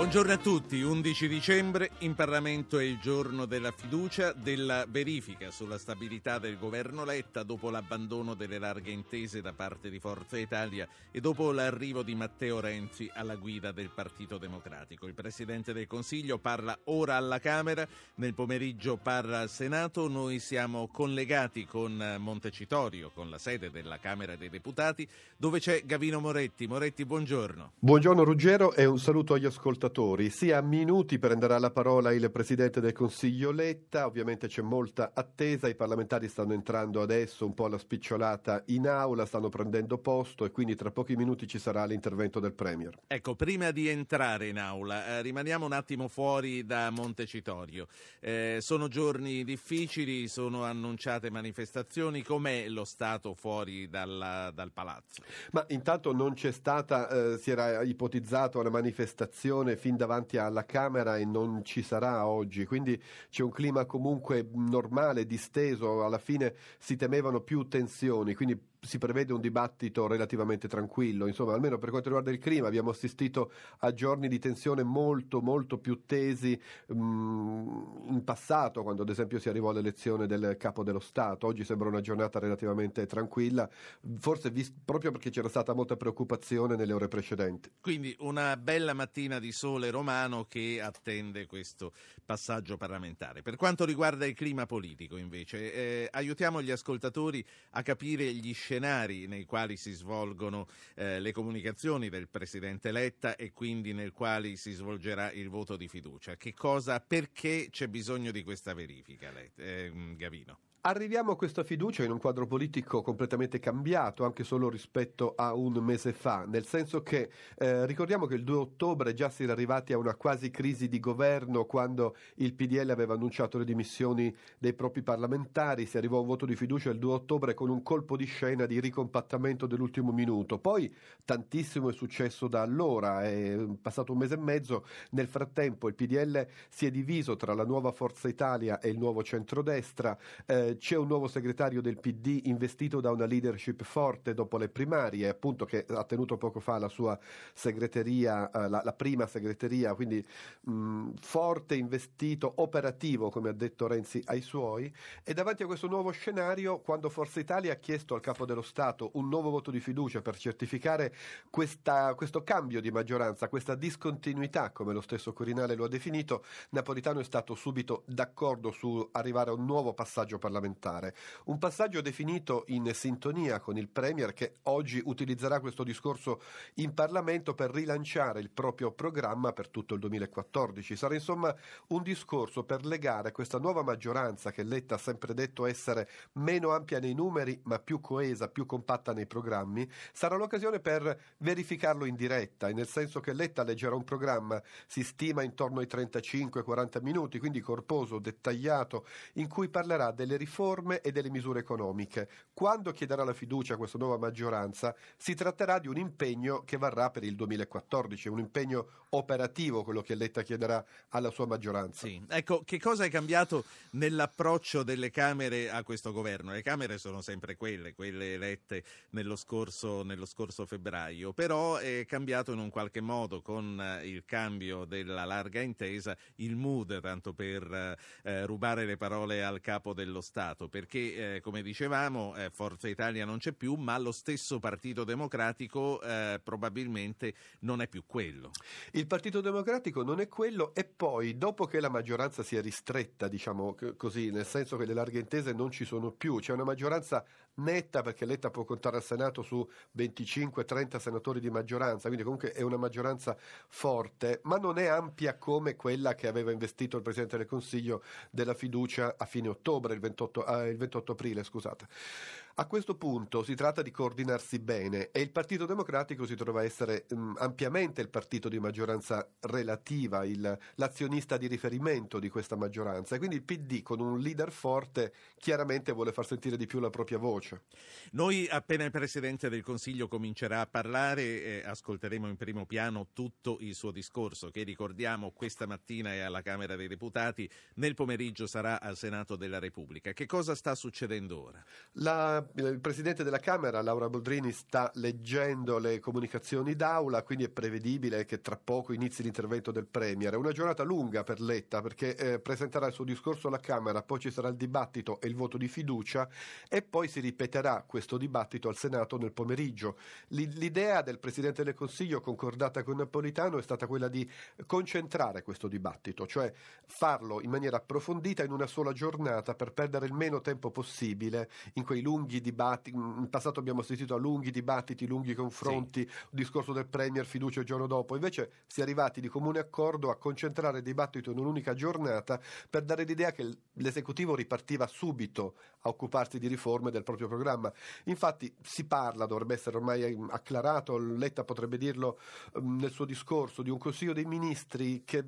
Buongiorno a tutti, 11 dicembre, in Parlamento è il giorno della fiducia, della verifica sulla stabilità del governo Letta dopo l'abbandono delle larghe intese da parte di Forza Italia e dopo l'arrivo di Matteo Renzi alla guida del Partito Democratico. Il Presidente del Consiglio parla ora alla Camera, nel pomeriggio parla al Senato, noi siamo collegati con Montecitorio, con la sede della Camera dei Deputati, dove c'è Gavino Moretti. Moretti, buongiorno. Buongiorno Ruggero e un saluto agli ascoltatori. Si ha minuti prenderà la parola il Presidente del Consiglio Letta, ovviamente c'è molta attesa, i parlamentari stanno entrando adesso un po' alla spicciolata in aula, stanno prendendo posto e quindi tra pochi minuti ci sarà l'intervento del Premier. Ecco, prima di entrare in aula, eh, rimaniamo un attimo fuori da Montecitorio. Eh, sono giorni difficili, sono annunciate manifestazioni, com'è lo stato fuori dalla- dal palazzo? Ma intanto non c'è stata, eh, si era ipotizzato una manifestazione fin davanti alla Camera e non ci sarà oggi, quindi c'è un clima comunque normale, disteso, alla fine si temevano più tensioni, quindi si prevede un dibattito relativamente tranquillo, insomma almeno per quanto riguarda il clima abbiamo assistito a giorni di tensione molto molto più tesi mm, in passato quando ad esempio si arrivò all'elezione del capo dello Stato, oggi sembra una giornata relativamente tranquilla, forse vis- proprio perché c'era stata molta preoccupazione nelle ore precedenti. Quindi una bella mattina di sole romano che attende questo passaggio parlamentare. Per quanto riguarda il clima politico, invece, eh, aiutiamo gli ascoltatori a capire gli scenari nei quali si svolgono eh, le comunicazioni del Presidente Letta e quindi nel quali si svolgerà il voto di fiducia. Che cosa, perché c'è bisogno di questa verifica, Let- eh, Gavino? Arriviamo a questa fiducia in un quadro politico completamente cambiato, anche solo rispetto a un mese fa, nel senso che eh, ricordiamo che il 2 ottobre già si era arrivati a una quasi crisi di governo quando il PDL aveva annunciato le dimissioni dei propri parlamentari, si arrivò a un voto di fiducia il 2 ottobre con un colpo di scena di ricompattamento dell'ultimo minuto. Poi tantissimo è successo da allora, è passato un mese e mezzo, nel frattempo il PDL si è diviso tra la nuova Forza Italia e il nuovo centrodestra. Eh, c'è un nuovo segretario del PD investito da una leadership forte dopo le primarie, appunto che ha tenuto poco fa la sua segreteria, eh, la, la prima segreteria, quindi mh, forte, investito, operativo, come ha detto Renzi ai suoi. E davanti a questo nuovo scenario, quando Forza Italia ha chiesto al capo dello Stato un nuovo voto di fiducia per certificare questa- questo cambio di maggioranza, questa discontinuità, come lo stesso Quirinale lo ha definito, Napolitano è stato subito d'accordo su arrivare a un nuovo passaggio parlamentare. Un passaggio definito in sintonia con il Premier che oggi utilizzerà questo discorso in Parlamento per rilanciare il proprio programma per tutto il 2014. Sarà insomma un discorso per legare questa nuova maggioranza che Letta ha sempre detto essere meno ampia nei numeri ma più coesa, più compatta nei programmi, sarà l'occasione per verificarlo in diretta, nel senso che Letta leggerà un programma, si stima intorno ai 35-40 minuti, quindi corposo, dettagliato, in cui parlerà delle riforme e delle misure economiche. Quando chiederà la fiducia a questa nuova maggioranza, si tratterà di un impegno che varrà per il 2014, un impegno operativo, quello che Letta chiederà alla sua maggioranza. Sì, ecco, che cosa è cambiato nell'approccio delle Camere a questo governo? Le Camere sono sempre quelle, quelle elette nello scorso, nello scorso febbraio, però è cambiato in un qualche modo con eh, il cambio della larga intesa il mood, tanto per eh, rubare le parole al capo dello Stato, perché eh, come dicevamo eh, Forza Italia non c'è più, ma lo stesso Partito Democratico eh, probabilmente non è più quello. Il Partito Democratico non è quello e poi, dopo che la maggioranza si è ristretta, diciamo così, nel senso che le larghe intese non ci sono più, c'è una maggioranza netta perché Letta può contare al Senato su 25-30 senatori di maggioranza, quindi comunque è una maggioranza forte, ma non è ampia come quella che aveva investito il Presidente del Consiglio della fiducia a fine ottobre, il 28, eh, il 28 aprile, scusate. A questo punto si tratta di coordinarsi bene e il Partito Democratico si trova a essere mh, ampiamente il partito di maggioranza relativa, il, l'azionista di riferimento di questa maggioranza e quindi il PD con un leader forte chiaramente vuole far sentire di più la propria voce. Noi appena il Presidente del Consiglio comincerà a parlare eh, ascolteremo in primo piano tutto il suo discorso che ricordiamo questa mattina è alla Camera dei Deputati, nel pomeriggio sarà al Senato della Repubblica. Che cosa sta succedendo ora? La il Presidente della Camera, Laura Boldrini, sta leggendo le comunicazioni d'aula, quindi è prevedibile che tra poco inizi l'intervento del Premier. È una giornata lunga per Letta perché eh, presenterà il suo discorso alla Camera, poi ci sarà il dibattito e il voto di fiducia e poi si ripeterà questo dibattito al Senato nel pomeriggio. L'idea del Presidente del Consiglio, concordata con Napolitano, è stata quella di concentrare questo dibattito, cioè farlo in maniera approfondita in una sola giornata per perdere il meno tempo possibile in quei lunghi dibattiti, in passato abbiamo assistito a lunghi dibattiti, lunghi confronti, sì. discorso del Premier, fiducia il giorno dopo, invece si è arrivati di comune accordo a concentrare il dibattito in un'unica giornata per dare l'idea che l'esecutivo ripartiva subito a occuparsi di riforme del proprio programma. Infatti si parla, dovrebbe essere ormai acclarato, Letta potrebbe dirlo um, nel suo discorso, di un Consiglio dei Ministri che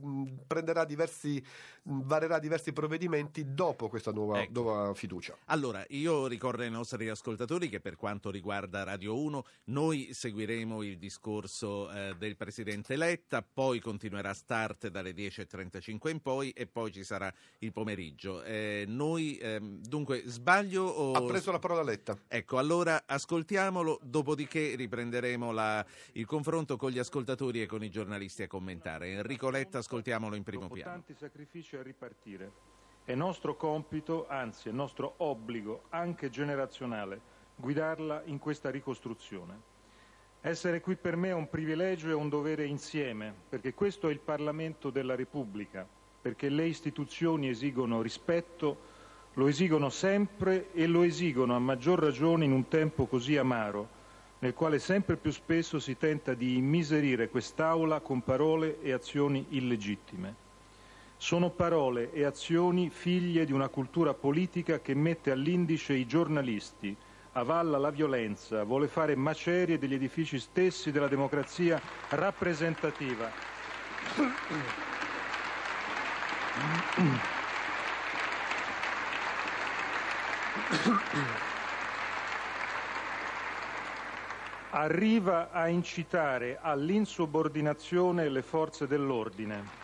prenderà diversi, varerà diversi provvedimenti dopo questa nuova, ecco. nuova fiducia. Allora, io ricordo ai nostri nostri ascoltatori che per quanto riguarda Radio 1 noi seguiremo il discorso eh, del Presidente Letta, poi continuerà Start dalle 10.35 in poi e poi ci sarà il pomeriggio. Eh, noi, ehm, dunque, sbaglio o... Ha preso la parola Letta. Ecco, allora ascoltiamolo, dopodiché riprenderemo la, il confronto con gli ascoltatori e con i giornalisti a commentare. Enrico Letta, ascoltiamolo in primo Dopo piano. tanti sacrifici a ripartire. È nostro compito, anzi è nostro obbligo, anche generazionale, guidarla in questa ricostruzione. Essere qui per me è un privilegio e un dovere insieme, perché questo è il Parlamento della Repubblica, perché le istituzioni esigono rispetto, lo esigono sempre e lo esigono a maggior ragione in un tempo così amaro, nel quale sempre più spesso si tenta di immiserire quest'Aula con parole e azioni illegittime. Sono parole e azioni figlie di una cultura politica che mette all'indice i giornalisti, avalla la violenza, vuole fare macerie degli edifici stessi della democrazia rappresentativa. Arriva a incitare all'insubordinazione le forze dell'ordine.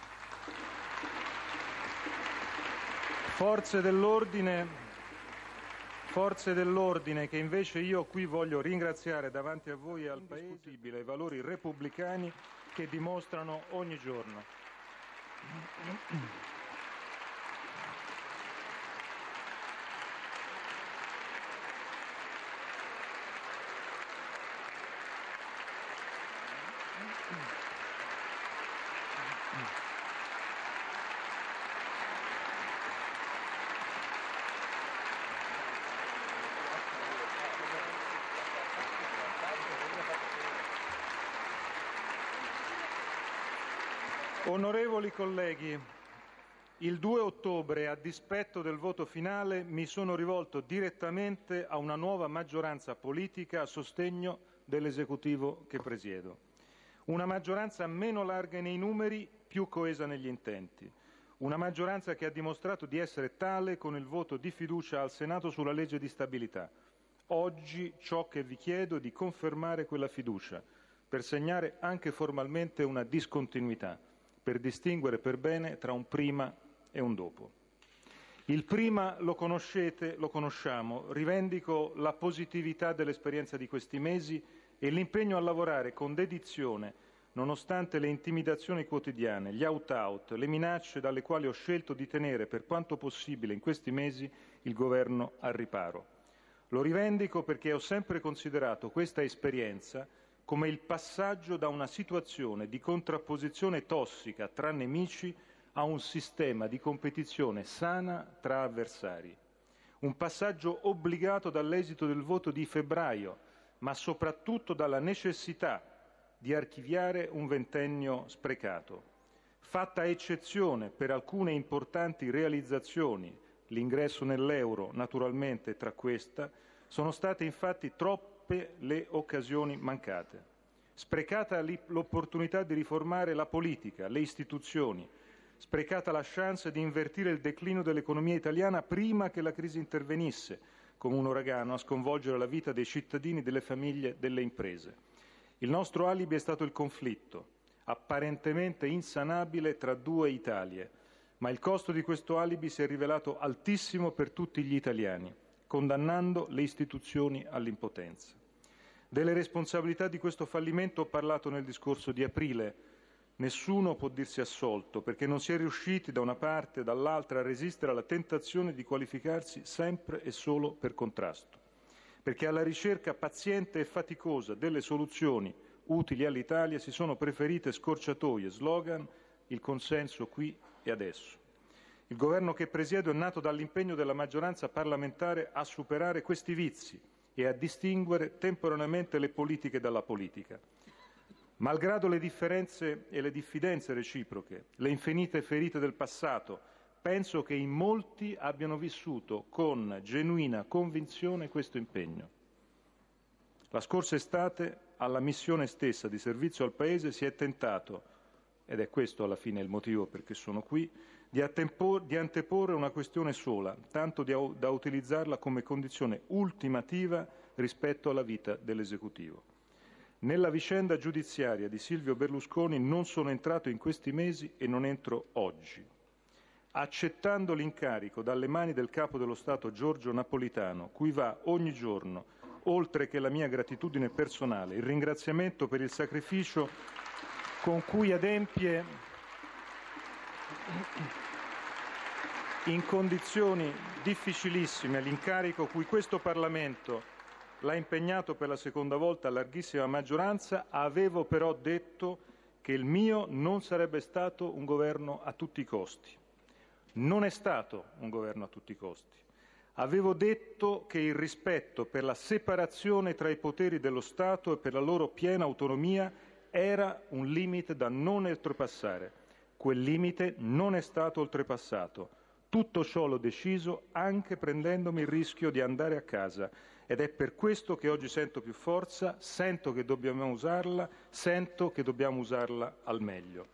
Forze dell'ordine, forze dell'ordine che invece io qui voglio ringraziare davanti a voi e al Paese i valori repubblicani che dimostrano ogni giorno. Onorevoli colleghi, il 2 ottobre, a dispetto del voto finale, mi sono rivolto direttamente a una nuova maggioranza politica a sostegno dell'esecutivo che presiedo. Una maggioranza meno larga nei numeri, più coesa negli intenti. Una maggioranza che ha dimostrato di essere tale con il voto di fiducia al Senato sulla legge di stabilità. Oggi ciò che vi chiedo è di confermare quella fiducia, per segnare anche formalmente una discontinuità per distinguere per bene tra un prima e un dopo. Il prima lo conoscete, lo conosciamo, rivendico la positività dell'esperienza di questi mesi e l'impegno a lavorare con dedizione, nonostante le intimidazioni quotidiane, gli out-out, le minacce dalle quali ho scelto di tenere per quanto possibile in questi mesi il governo al riparo. Lo rivendico perché ho sempre considerato questa esperienza come il passaggio da una situazione di contrapposizione tossica tra nemici a un sistema di competizione sana tra avversari. un passaggio obbligato dall'esito del voto di febbraio, ma soprattutto dalla necessità di archiviare un ventennio sprecato. Fatta eccezione per alcune importanti realizzazioni, l'ingresso nell'euro naturalmente tra queste, sono state infatti troppe le occasioni mancate. Sprecata l'opportunità di riformare la politica, le istituzioni, sprecata la chance di invertire il declino dell'economia italiana prima che la crisi intervenisse come un uragano a sconvolgere la vita dei cittadini, delle famiglie, delle imprese. Il nostro alibi è stato il conflitto, apparentemente insanabile tra due Italie, ma il costo di questo alibi si è rivelato altissimo per tutti gli italiani, condannando le istituzioni all'impotenza. Delle responsabilità di questo fallimento ho parlato nel discorso di aprile. Nessuno può dirsi assolto perché non si è riusciti da una parte e dall'altra a resistere alla tentazione di qualificarsi sempre e solo per contrasto, perché alla ricerca paziente e faticosa delle soluzioni utili all'Italia si sono preferite scorciatoie, slogan, il consenso qui e adesso. Il governo che presiedo è nato dall'impegno della maggioranza parlamentare a superare questi vizi e a distinguere temporaneamente le politiche dalla politica. Malgrado le differenze e le diffidenze reciproche, le infinite ferite del passato, penso che in molti abbiano vissuto con genuina convinzione questo impegno. La scorsa estate, alla missione stessa di servizio al Paese, si è tentato, ed è questo alla fine il motivo perché sono qui, di, anteporre una questione sola, tanto da utilizzarla come condizione ultimativa rispetto alla vita dell'Esecutivo. Nella vicenda giudiziaria di Silvio Berlusconi non sono entrato in questi mesi e non entro oggi. Accettando l'incarico dalle mani del Capo dello Stato Giorgio Napolitano, cui va ogni giorno, oltre che la mia gratitudine personale, il ringraziamento per il sacrificio con cui adempie in condizioni difficilissime l'incarico cui questo Parlamento l'ha impegnato per la seconda volta a larghissima maggioranza, avevo però detto che il mio non sarebbe stato un governo a tutti i costi. Non è stato un governo a tutti i costi. Avevo detto che il rispetto per la separazione tra i poteri dello Stato e per la loro piena autonomia era un limite da non oltrepassare. Quel limite non è stato oltrepassato. Tutto ciò l'ho deciso anche prendendomi il rischio di andare a casa ed è per questo che oggi sento più forza, sento che dobbiamo usarla, sento che dobbiamo usarla al meglio.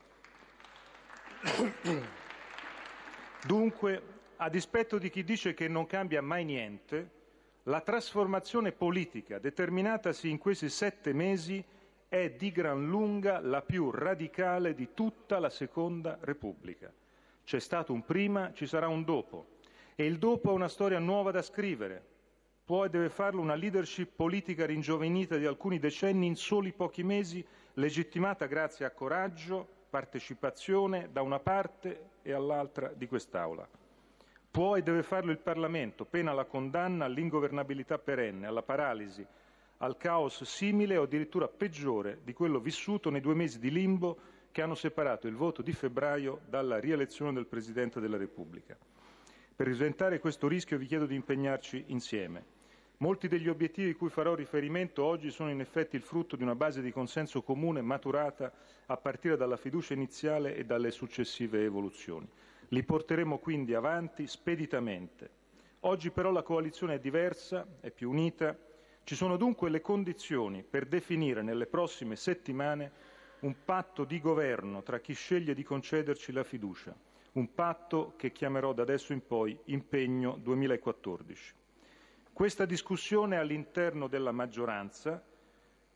Dunque, a dispetto di chi dice che non cambia mai niente, la trasformazione politica determinatasi in questi sette mesi è di gran lunga la più radicale di tutta la Seconda Repubblica. C'è stato un prima, ci sarà un dopo. E il dopo è una storia nuova da scrivere. Può e deve farlo una leadership politica ringiovenita di alcuni decenni in soli pochi mesi, legittimata grazie a coraggio, partecipazione da una parte e all'altra di quest'Aula. Può e deve farlo il Parlamento, pena la condanna all'ingovernabilità perenne, alla paralisi, al caos simile o addirittura peggiore di quello vissuto nei due mesi di limbo che hanno separato il voto di febbraio dalla rielezione del Presidente della Repubblica. Per risentare questo rischio vi chiedo di impegnarci insieme. Molti degli obiettivi cui farò riferimento oggi sono in effetti il frutto di una base di consenso comune maturata a partire dalla fiducia iniziale e dalle successive evoluzioni. Li porteremo quindi avanti speditamente. Oggi però la coalizione è diversa, è più unita. Ci sono dunque le condizioni per definire nelle prossime settimane un patto di governo tra chi sceglie di concederci la fiducia, un patto che chiamerò da adesso in poi impegno 2014. Questa discussione all'interno della maggioranza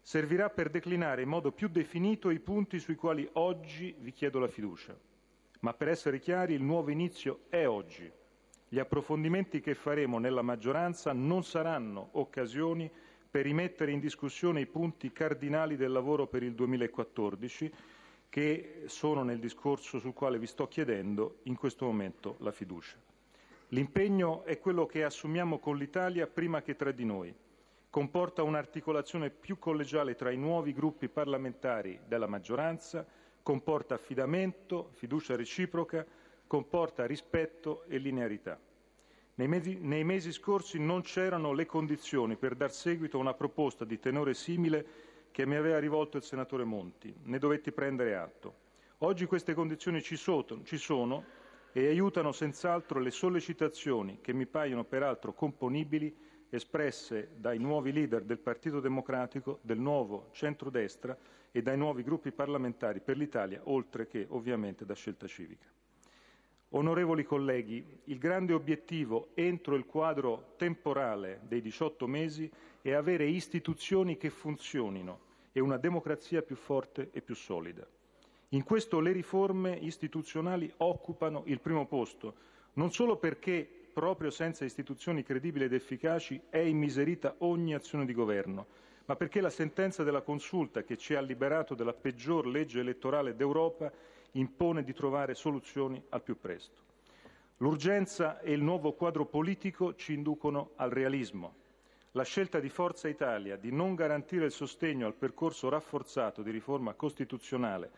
servirà per declinare in modo più definito i punti sui quali oggi vi chiedo la fiducia. Ma per essere chiari, il nuovo inizio è oggi. Gli approfondimenti che faremo nella maggioranza non saranno occasioni per rimettere in discussione i punti cardinali del lavoro per il 2014 che sono nel discorso sul quale vi sto chiedendo in questo momento la fiducia. L'impegno è quello che assumiamo con l'Italia prima che tra di noi. Comporta un'articolazione più collegiale tra i nuovi gruppi parlamentari della maggioranza, comporta affidamento, fiducia reciproca, comporta rispetto e linearità. Nei mesi, nei mesi scorsi non c'erano le condizioni per dar seguito a una proposta di tenore simile che mi aveva rivolto il senatore Monti. Ne dovetti prendere atto. Oggi queste condizioni ci sono, ci sono e aiutano senz'altro le sollecitazioni, che mi paiono peraltro componibili, espresse dai nuovi leader del Partito Democratico, del nuovo centrodestra e dai nuovi gruppi parlamentari per l'Italia, oltre che ovviamente da Scelta Civica. Onorevoli colleghi, il grande obiettivo entro il quadro temporale dei 18 mesi è avere istituzioni che funzionino e una democrazia più forte e più solida. In questo le riforme istituzionali occupano il primo posto, non solo perché proprio senza istituzioni credibili ed efficaci è immiserita ogni azione di governo, ma perché la sentenza della Consulta che ci ha liberato della peggior legge elettorale d'Europa impone di trovare soluzioni al più presto. L'urgenza e il nuovo quadro politico ci inducono al realismo. La scelta di Forza Italia di non garantire il sostegno al percorso rafforzato di riforma costituzionale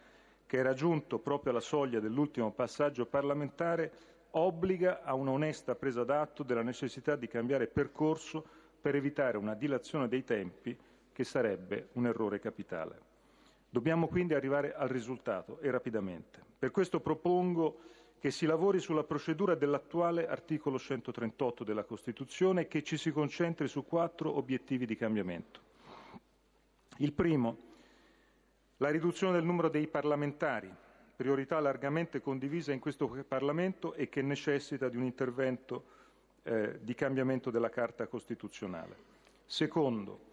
che era giunto proprio alla soglia dell'ultimo passaggio parlamentare obbliga a un'onesta presa d'atto della necessità di cambiare percorso per evitare una dilazione dei tempi che sarebbe un errore capitale. Dobbiamo quindi arrivare al risultato e rapidamente. Per questo propongo che si lavori sulla procedura dell'attuale articolo 138 della Costituzione e che ci si concentri su quattro obiettivi di cambiamento. Il primo, la riduzione del numero dei parlamentari, priorità largamente condivisa in questo Parlamento e che necessita di un intervento eh, di cambiamento della Carta Costituzionale. Secondo,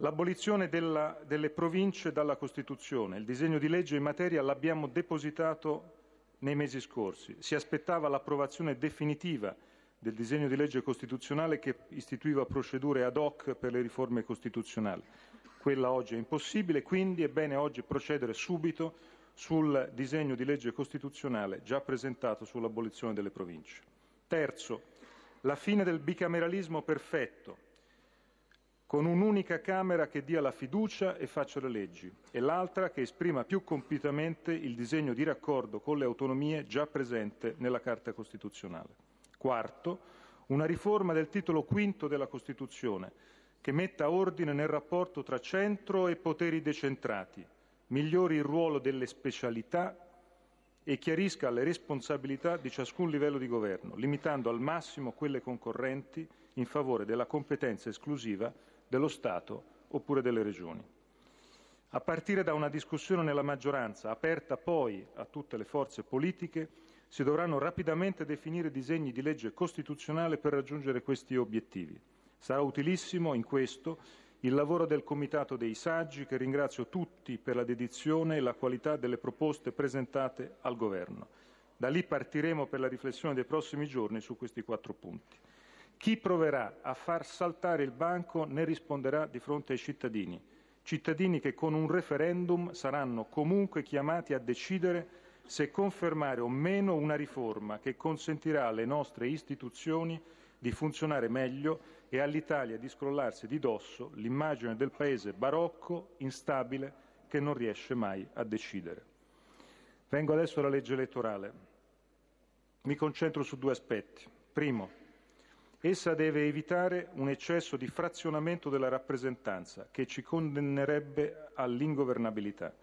L'abolizione della, delle province dalla Costituzione. Il disegno di legge in materia l'abbiamo depositato nei mesi scorsi. Si aspettava l'approvazione definitiva del disegno di legge costituzionale che istituiva procedure ad hoc per le riforme costituzionali. Quella oggi è impossibile, quindi è bene oggi procedere subito sul disegno di legge costituzionale già presentato sull'abolizione delle province. Terzo, la fine del bicameralismo perfetto con un'unica Camera che dia la fiducia e faccia le leggi e l'altra che esprima più compiutamente il disegno di raccordo con le autonomie già presente nella Carta Costituzionale. Quarto, una riforma del titolo quinto della Costituzione che metta ordine nel rapporto tra centro e poteri decentrati, migliori il ruolo delle specialità e chiarisca le responsabilità di ciascun livello di governo, limitando al massimo quelle concorrenti in favore della competenza esclusiva dello Stato oppure delle Regioni. A partire da una discussione nella maggioranza, aperta poi a tutte le forze politiche, si dovranno rapidamente definire disegni di legge costituzionale per raggiungere questi obiettivi. Sarà utilissimo in questo il lavoro del Comitato dei Saggi, che ringrazio tutti per la dedizione e la qualità delle proposte presentate al Governo. Da lì partiremo per la riflessione dei prossimi giorni su questi quattro punti. Chi proverà a far saltare il banco ne risponderà di fronte ai cittadini, cittadini che con un referendum saranno comunque chiamati a decidere se confermare o meno una riforma che consentirà alle nostre istituzioni di funzionare meglio e all'Italia di scrollarsi di dosso l'immagine del paese barocco, instabile, che non riesce mai a decidere. Vengo adesso alla legge elettorale. Mi concentro su due aspetti. Primo, Essa deve evitare un eccesso di frazionamento della rappresentanza che ci condannerebbe all'ingovernabilità.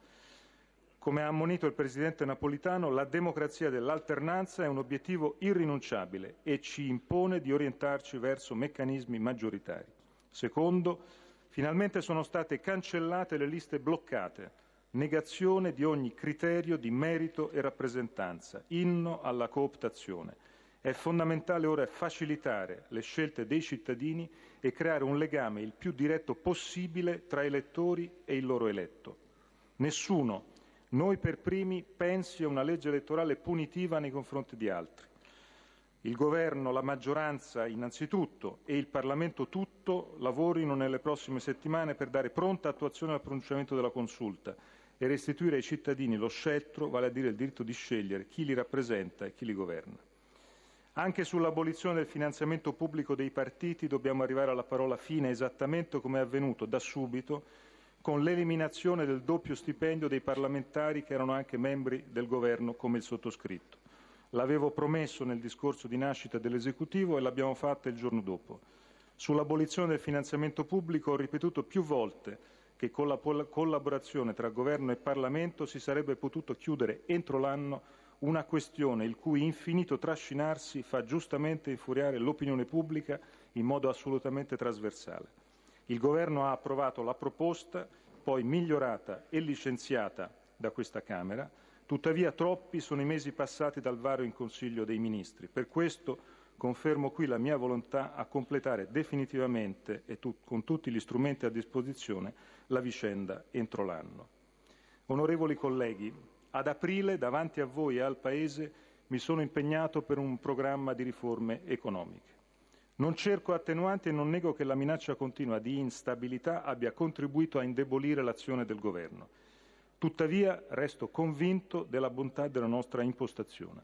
Come ha ammonito il Presidente Napolitano, la democrazia dell'alternanza è un obiettivo irrinunciabile e ci impone di orientarci verso meccanismi maggioritari. Secondo, finalmente sono state cancellate le liste bloccate, negazione di ogni criterio di merito e rappresentanza, inno alla cooptazione. È fondamentale ora facilitare le scelte dei cittadini e creare un legame il più diretto possibile tra elettori e il loro eletto. Nessuno, noi per primi, pensi a una legge elettorale punitiva nei confronti di altri. Il Governo, la maggioranza innanzitutto e il Parlamento tutto lavorino nelle prossime settimane per dare pronta attuazione al pronunciamento della Consulta e restituire ai cittadini lo sceltro, vale a dire il diritto di scegliere chi li rappresenta e chi li governa. Anche sull'abolizione del finanziamento pubblico dei partiti dobbiamo arrivare alla parola fine esattamente come è avvenuto da subito con l'eliminazione del doppio stipendio dei parlamentari che erano anche membri del governo come il sottoscritto. L'avevo promesso nel discorso di nascita dell'esecutivo e l'abbiamo fatta il giorno dopo. Sull'abolizione del finanziamento pubblico ho ripetuto più volte che con la collaborazione tra Governo e Parlamento si sarebbe potuto chiudere entro l'anno una questione il cui infinito trascinarsi fa giustamente infuriare l'opinione pubblica in modo assolutamente trasversale. Il Governo ha approvato la proposta, poi migliorata e licenziata da questa Camera, tuttavia troppi sono i mesi passati dal varo in Consiglio dei Ministri. Per questo confermo qui la mia volontà a completare definitivamente e tu, con tutti gli strumenti a disposizione la vicenda entro l'anno. Onorevoli colleghi, ad aprile davanti a voi e al Paese mi sono impegnato per un programma di riforme economiche. Non cerco attenuanti e non nego che la minaccia continua di instabilità abbia contribuito a indebolire l'azione del Governo. Tuttavia resto convinto della bontà della nostra impostazione.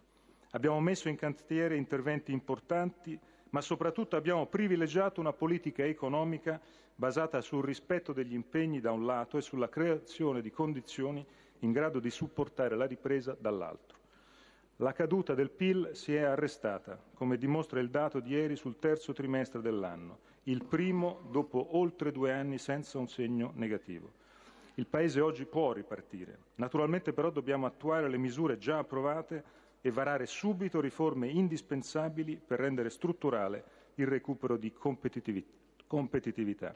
Abbiamo messo in cantiere interventi importanti, ma soprattutto abbiamo privilegiato una politica economica basata sul rispetto degli impegni da un lato e sulla creazione di condizioni in grado di supportare la ripresa dall'altro. La caduta del PIL si è arrestata, come dimostra il dato di ieri sul terzo trimestre dell'anno, il primo dopo oltre due anni senza un segno negativo. Il Paese oggi può ripartire. Naturalmente però dobbiamo attuare le misure già approvate e varare subito riforme indispensabili per rendere strutturale il recupero di competitività.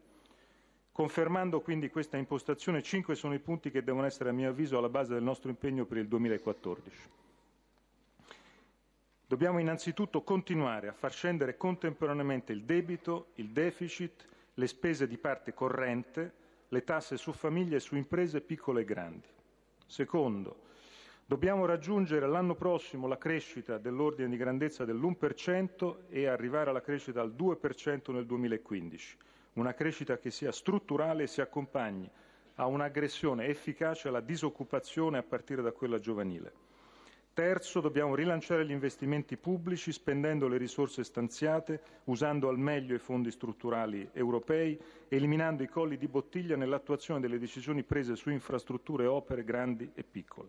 Confermando quindi questa impostazione, cinque sono i punti che devono essere, a mio avviso, alla base del nostro impegno per il 2014. Dobbiamo innanzitutto continuare a far scendere contemporaneamente il debito, il deficit, le spese di parte corrente, le tasse su famiglie e su imprese piccole e grandi. Secondo, Dobbiamo raggiungere l'anno prossimo la crescita dell'ordine di grandezza dell'1% e arrivare alla crescita al 2% nel 2015, una crescita che sia strutturale e si accompagni a un'aggressione efficace alla disoccupazione a partire da quella giovanile. Terzo, dobbiamo rilanciare gli investimenti pubblici spendendo le risorse stanziate, usando al meglio i fondi strutturali europei, eliminando i colli di bottiglia nell'attuazione delle decisioni prese su infrastrutture e opere grandi e piccole.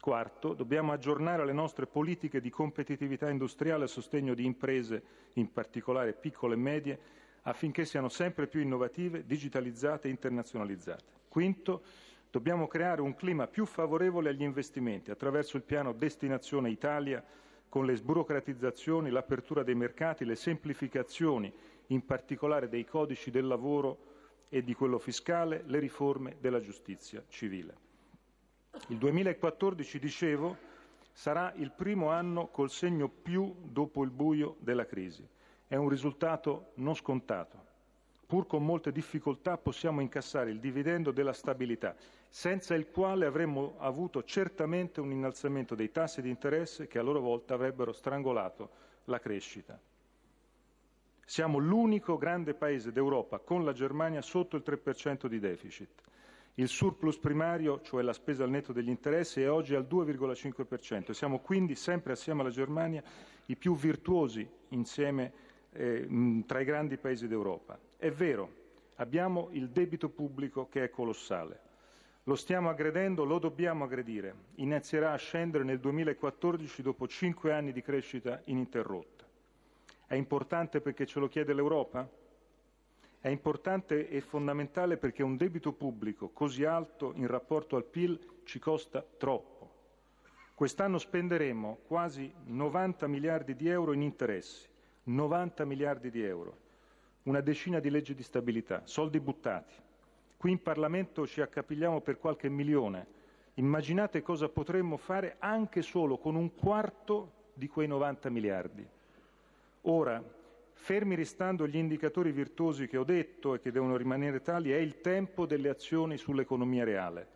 Quarto, dobbiamo aggiornare le nostre politiche di competitività industriale a sostegno di imprese, in particolare piccole e medie, affinché siano sempre più innovative, digitalizzate e internazionalizzate. Quinto, dobbiamo creare un clima più favorevole agli investimenti attraverso il piano Destinazione Italia, con le sburocratizzazioni, l'apertura dei mercati, le semplificazioni, in particolare dei codici del lavoro e di quello fiscale, le riforme della giustizia civile. Il 2014, dicevo, sarà il primo anno col segno più dopo il buio della crisi. È un risultato non scontato. Pur con molte difficoltà possiamo incassare il dividendo della stabilità, senza il quale avremmo avuto certamente un innalzamento dei tassi di interesse che a loro volta avrebbero strangolato la crescita. Siamo l'unico grande paese d'Europa, con la Germania, sotto il 3% di deficit. Il surplus primario, cioè la spesa al netto degli interessi, è oggi al 2,5% e siamo quindi, sempre assieme alla Germania, i più virtuosi insieme, eh, tra i grandi paesi d'Europa. È vero, abbiamo il debito pubblico che è colossale. Lo stiamo aggredendo, lo dobbiamo aggredire. Inizierà a scendere nel 2014 dopo cinque anni di crescita ininterrotta. È importante perché ce lo chiede l'Europa? È importante e fondamentale perché un debito pubblico così alto in rapporto al PIL ci costa troppo. Quest'anno spenderemo quasi 90 miliardi di euro in interessi, 90 miliardi di euro, una decina di leggi di stabilità, soldi buttati. Qui in Parlamento ci accapigliamo per qualche milione. Immaginate cosa potremmo fare anche solo con un quarto di quei 90 miliardi. Ora, Fermi restando gli indicatori virtuosi che ho detto e che devono rimanere tali, è il tempo delle azioni sull'economia reale.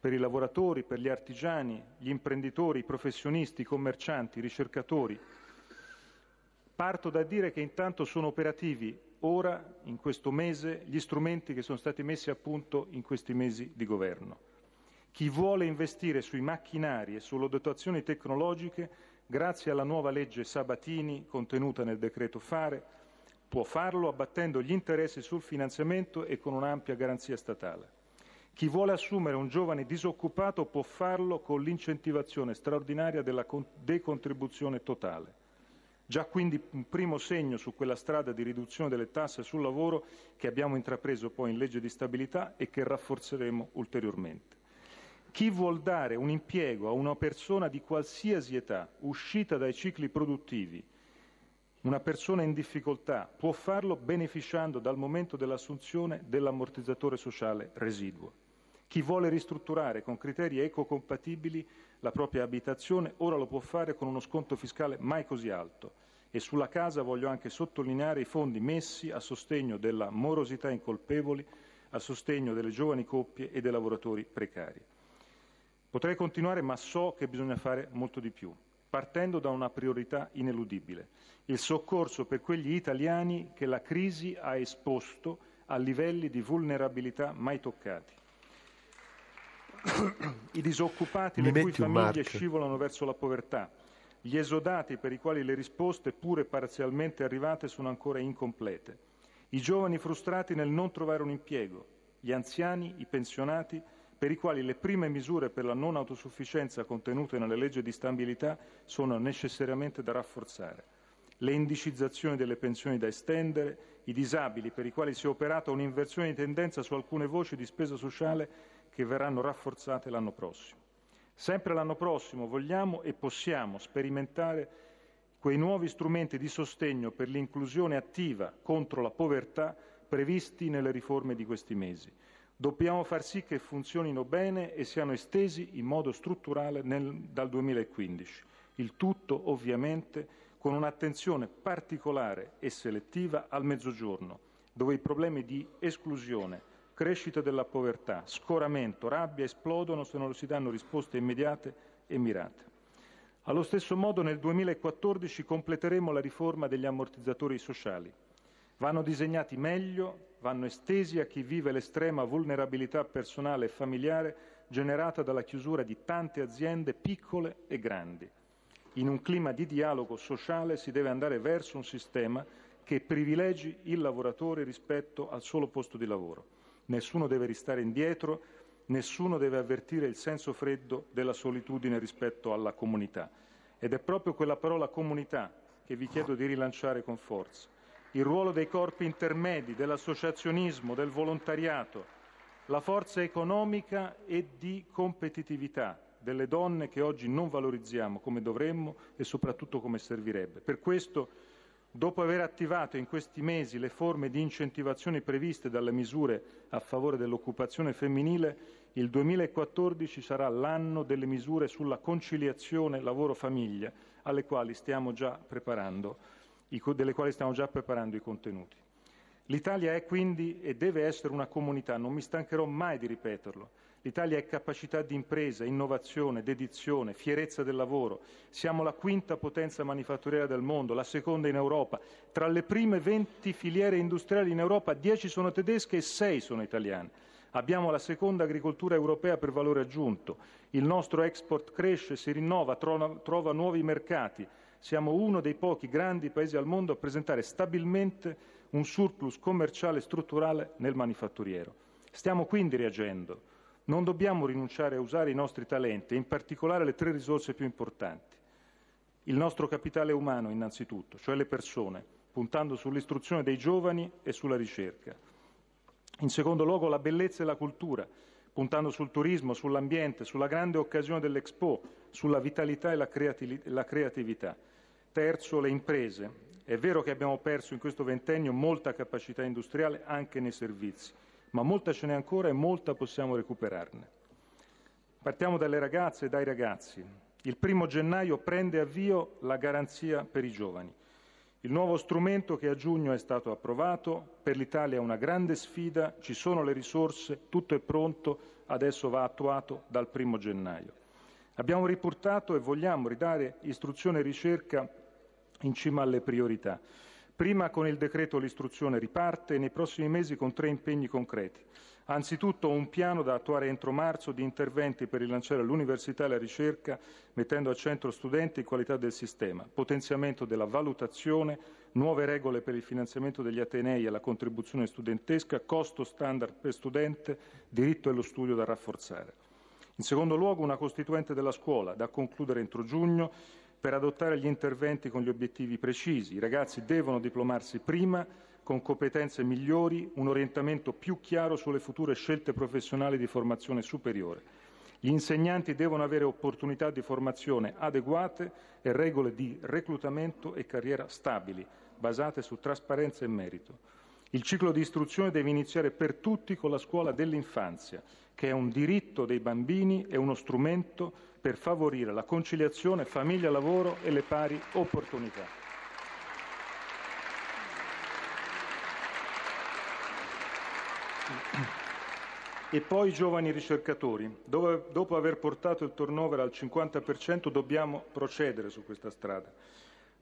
Per i lavoratori, per gli artigiani, gli imprenditori, i professionisti, i commercianti, i ricercatori. Parto da dire che intanto sono operativi ora, in questo mese, gli strumenti che sono stati messi a punto in questi mesi di governo. Chi vuole investire sui macchinari e sulle dotazioni tecnologiche grazie alla nuova legge Sabatini contenuta nel decreto Fare, può farlo abbattendo gli interessi sul finanziamento e con un'ampia garanzia statale. Chi vuole assumere un giovane disoccupato può farlo con l'incentivazione straordinaria della decontribuzione totale. Già quindi un primo segno su quella strada di riduzione delle tasse sul lavoro che abbiamo intrapreso poi in legge di stabilità e che rafforzeremo ulteriormente. Chi vuol dare un impiego a una persona di qualsiasi età, uscita dai cicli produttivi, una persona in difficoltà, può farlo beneficiando dal momento dell'assunzione dell'ammortizzatore sociale residuo. Chi vuole ristrutturare con criteri ecocompatibili la propria abitazione ora lo può fare con uno sconto fiscale mai così alto. E sulla casa voglio anche sottolineare i fondi messi a sostegno della morosità incolpevoli, a sostegno delle giovani coppie e dei lavoratori precari. Potrei continuare, ma so che bisogna fare molto di più, partendo da una priorità ineludibile, il soccorso per quegli italiani che la crisi ha esposto a livelli di vulnerabilità mai toccati. I disoccupati, Mi le cui famiglie mark? scivolano verso la povertà, gli esodati per i quali le risposte, pure parzialmente arrivate, sono ancora incomplete, i giovani frustrati nel non trovare un impiego, gli anziani, i pensionati, per i quali le prime misure per la non autosufficienza contenute nella legge di stabilità sono necessariamente da rafforzare, le indicizzazioni delle pensioni da estendere, i disabili per i quali si è operata un'inversione di tendenza su alcune voci di spesa sociale che verranno rafforzate l'anno prossimo. Sempre l'anno prossimo vogliamo e possiamo sperimentare quei nuovi strumenti di sostegno per l'inclusione attiva contro la povertà previsti nelle riforme di questi mesi. Dobbiamo far sì che funzionino bene e siano estesi in modo strutturale nel, dal 2015. Il tutto, ovviamente, con un'attenzione particolare e selettiva al Mezzogiorno, dove i problemi di esclusione, crescita della povertà, scoramento, rabbia esplodono se non si danno risposte immediate e mirate. Allo stesso modo nel 2014 completeremo la riforma degli ammortizzatori sociali. Vanno disegnati meglio, vanno estesi a chi vive l'estrema vulnerabilità personale e familiare generata dalla chiusura di tante aziende piccole e grandi. In un clima di dialogo sociale si deve andare verso un sistema che privilegi il lavoratore rispetto al solo posto di lavoro. Nessuno deve restare indietro, nessuno deve avvertire il senso freddo della solitudine rispetto alla comunità. Ed è proprio quella parola comunità che vi chiedo di rilanciare con forza. Il ruolo dei corpi intermedi, dell'associazionismo, del volontariato, la forza economica e di competitività delle donne che oggi non valorizziamo come dovremmo e soprattutto come servirebbe. Per questo Dopo aver attivato in questi mesi le forme di incentivazione previste dalle misure a favore dell'occupazione femminile, il 2014 sarà l'anno delle misure sulla conciliazione lavoro-famiglia, alle quali stiamo già preparando, delle quali stiamo già preparando i contenuti. L'Italia è quindi e deve essere una comunità, non mi stancherò mai di ripeterlo. L'Italia è capacità di impresa, innovazione, dedizione, fierezza del lavoro. Siamo la quinta potenza manifatturiera del mondo, la seconda in Europa. Tra le prime 20 filiere industriali in Europa, 10 sono tedesche e 6 sono italiane. Abbiamo la seconda agricoltura europea per valore aggiunto. Il nostro export cresce, si rinnova, trova, trova nuovi mercati. Siamo uno dei pochi grandi paesi al mondo a presentare stabilmente un surplus commerciale strutturale nel manifatturiero. Stiamo quindi reagendo. Non dobbiamo rinunciare a usare i nostri talenti, e in particolare le tre risorse più importanti. Il nostro capitale umano, innanzitutto, cioè le persone, puntando sull'istruzione dei giovani e sulla ricerca. In secondo luogo, la bellezza e la cultura, puntando sul turismo, sull'ambiente, sulla grande occasione dell'Expo, sulla vitalità e la, la creatività. Terzo, le imprese. È vero che abbiamo perso in questo ventennio molta capacità industriale anche nei servizi ma molta ce n'è ancora e molta possiamo recuperarne. Partiamo dalle ragazze e dai ragazzi. Il primo gennaio prende avvio la garanzia per i giovani. Il nuovo strumento che a giugno è stato approvato, per l'Italia è una grande sfida, ci sono le risorse, tutto è pronto, adesso va attuato dal primo gennaio. Abbiamo riportato e vogliamo ridare istruzione e ricerca in cima alle priorità. Prima con il decreto l'istruzione riparte e nei prossimi mesi con tre impegni concreti. Anzitutto un piano da attuare entro marzo di interventi per rilanciare l'università e la ricerca, mettendo al centro studenti e qualità del sistema, potenziamento della valutazione, nuove regole per il finanziamento degli atenei e la contribuzione studentesca, costo standard per studente, diritto allo studio da rafforzare. In secondo luogo una costituente della scuola, da concludere entro giugno, per adottare gli interventi con gli obiettivi precisi. I ragazzi devono diplomarsi prima con competenze migliori, un orientamento più chiaro sulle future scelte professionali di formazione superiore. Gli insegnanti devono avere opportunità di formazione adeguate e regole di reclutamento e carriera stabili, basate su trasparenza e merito. Il ciclo di istruzione deve iniziare per tutti con la scuola dell'infanzia, che è un diritto dei bambini e uno strumento per favorire la conciliazione famiglia-lavoro e le pari opportunità. E poi i giovani ricercatori. Dove, dopo aver portato il turnover al 50% dobbiamo procedere su questa strada.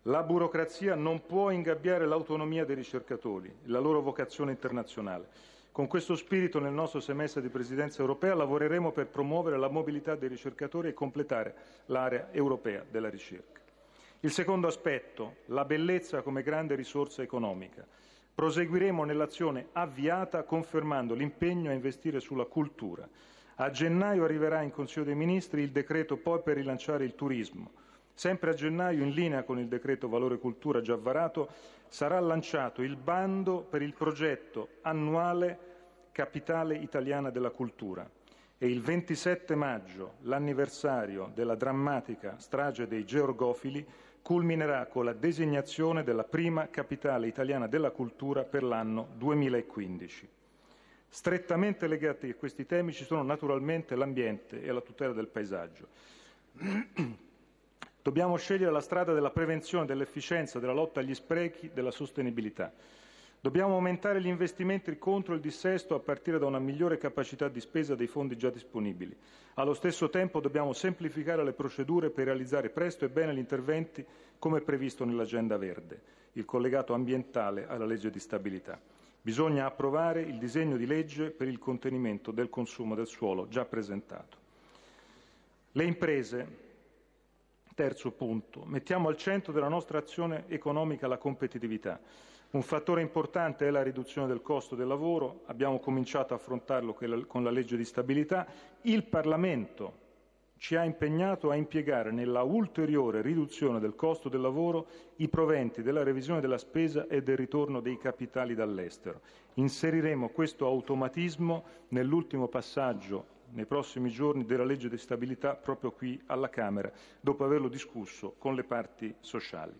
La burocrazia non può ingabbiare l'autonomia dei ricercatori, la loro vocazione internazionale. Con questo spirito nel nostro semestre di Presidenza europea lavoreremo per promuovere la mobilità dei ricercatori e completare l'area europea della ricerca. Il secondo aspetto, la bellezza come grande risorsa economica. Proseguiremo nell'azione avviata confermando l'impegno a investire sulla cultura. A gennaio arriverà in Consiglio dei Ministri il decreto poi per rilanciare il turismo. Sempre a gennaio, in linea con il decreto Valore Cultura già varato, sarà lanciato il bando per il progetto annuale Capitale Italiana della Cultura e il 27 maggio, l'anniversario della drammatica strage dei Georgofili, culminerà con la designazione della prima capitale italiana della cultura per l'anno 2015. Strettamente legati a questi temi ci sono naturalmente l'ambiente e la tutela del paesaggio. Dobbiamo scegliere la strada della prevenzione, dell'efficienza, della lotta agli sprechi, della sostenibilità. Dobbiamo aumentare gli investimenti contro il dissesto a partire da una migliore capacità di spesa dei fondi già disponibili. Allo stesso tempo dobbiamo semplificare le procedure per realizzare presto e bene gli interventi come previsto nell'agenda verde, il collegato ambientale alla legge di stabilità. Bisogna approvare il disegno di legge per il contenimento del consumo del suolo già presentato. Le imprese, terzo punto, mettiamo al centro della nostra azione economica la competitività. Un fattore importante è la riduzione del costo del lavoro, abbiamo cominciato a affrontarlo con la legge di stabilità. Il Parlamento ci ha impegnato a impiegare nella ulteriore riduzione del costo del lavoro i proventi della revisione della spesa e del ritorno dei capitali dall'estero. Inseriremo questo automatismo nell'ultimo passaggio nei prossimi giorni della legge di stabilità proprio qui alla Camera, dopo averlo discusso con le parti sociali.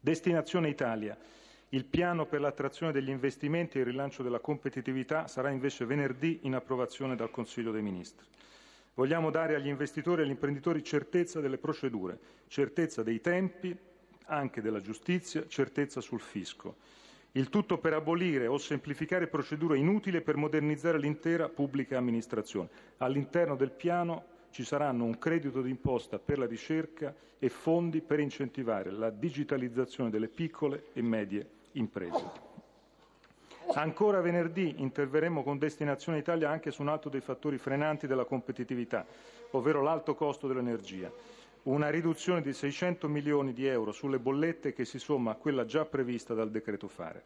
Destinazione Italia. Il piano per l'attrazione degli investimenti e il rilancio della competitività sarà invece venerdì in approvazione dal Consiglio dei Ministri. Vogliamo dare agli investitori e agli imprenditori certezza delle procedure, certezza dei tempi, anche della giustizia, certezza sul fisco. Il tutto per abolire o semplificare procedure inutili per modernizzare l'intera pubblica amministrazione. All'interno del piano ci saranno un credito d'imposta per la ricerca e fondi per incentivare la digitalizzazione delle piccole e medie imprese. Ancora venerdì interverremo con Destinazione Italia anche su un altro dei fattori frenanti della competitività, ovvero l'alto costo dell'energia. Una riduzione di 600 milioni di euro sulle bollette che si somma a quella già prevista dal decreto fare.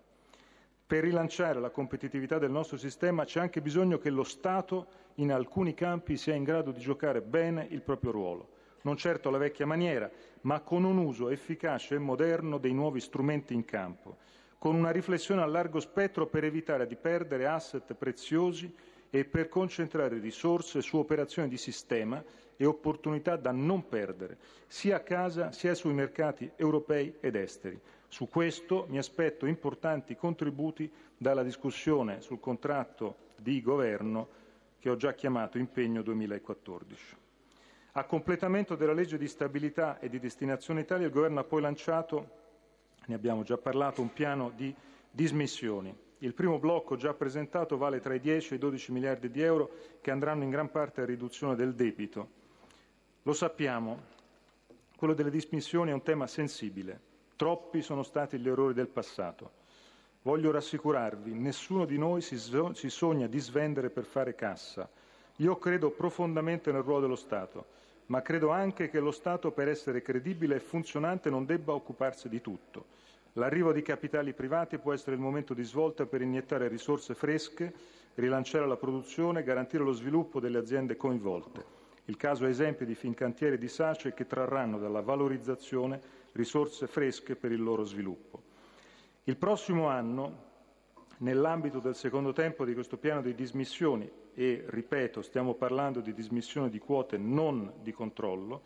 Per rilanciare la competitività del nostro sistema c'è anche bisogno che lo Stato in alcuni campi sia in grado di giocare bene il proprio ruolo non certo alla vecchia maniera, ma con un uso efficace e moderno dei nuovi strumenti in campo, con una riflessione a largo spettro per evitare di perdere asset preziosi e per concentrare risorse su operazioni di sistema e opportunità da non perdere, sia a casa sia sui mercati europei ed esteri. Su questo mi aspetto importanti contributi dalla discussione sul contratto di governo che ho già chiamato impegno 2014. A completamento della legge di stabilità e di destinazione Italia, il Governo ha poi lanciato, ne abbiamo già parlato, un piano di dismissioni. Il primo blocco già presentato vale tra i 10 e i 12 miliardi di euro che andranno in gran parte a riduzione del debito. Lo sappiamo, quello delle dismissioni è un tema sensibile. Troppi sono stati gli errori del passato. Voglio rassicurarvi, nessuno di noi si, si sogna di svendere per fare cassa. Io credo profondamente nel ruolo dello Stato, ma credo anche che lo Stato, per essere credibile e funzionante, non debba occuparsi di tutto. L'arrivo di capitali privati può essere il momento di svolta per iniettare risorse fresche, rilanciare la produzione e garantire lo sviluppo delle aziende coinvolte. Il caso è esempio di Fincantieri di Sace che trarranno dalla valorizzazione risorse fresche per il loro sviluppo. Il prossimo anno, nell'ambito del secondo tempo di questo piano di dismissioni, e ripeto, stiamo parlando di dismissione di quote, non di controllo,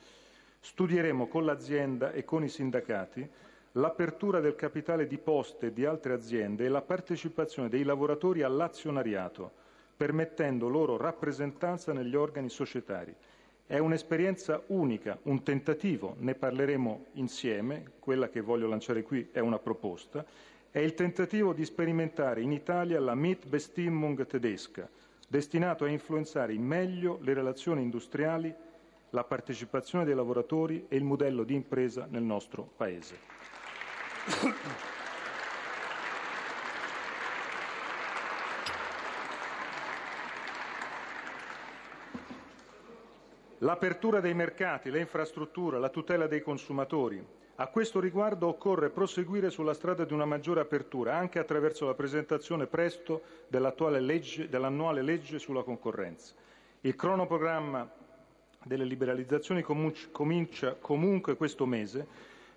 studieremo con l'azienda e con i sindacati l'apertura del capitale di Poste e di altre aziende e la partecipazione dei lavoratori all'azionariato, permettendo loro rappresentanza negli organi societari. È un'esperienza unica, un tentativo, ne parleremo insieme, quella che voglio lanciare qui è una proposta, è il tentativo di sperimentare in Italia la Mitbestimmung tedesca, destinato a influenzare in meglio le relazioni industriali, la partecipazione dei lavoratori e il modello di impresa nel nostro Paese. L'apertura dei mercati, le infrastrutture, la tutela dei consumatori. A questo riguardo occorre proseguire sulla strada di una maggiore apertura, anche attraverso la presentazione presto legge, dell'annuale legge sulla concorrenza. Il cronoprogramma delle liberalizzazioni comincia comunque questo mese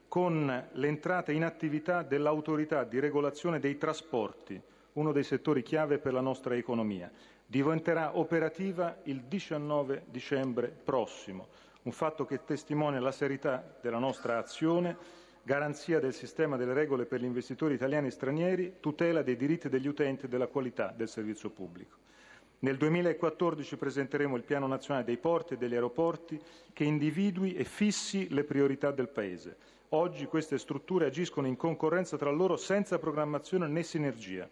con l'entrata in attività dell'autorità di regolazione dei trasporti, uno dei settori chiave per la nostra economia diventerà operativa il 19 dicembre prossimo, un fatto che testimonia la serietà della nostra azione, garanzia del sistema delle regole per gli investitori italiani e stranieri, tutela dei diritti degli utenti e della qualità del servizio pubblico. Nel 2014 presenteremo il Piano nazionale dei porti e degli aeroporti che individui e fissi le priorità del Paese. Oggi queste strutture agiscono in concorrenza tra loro senza programmazione né sinergia.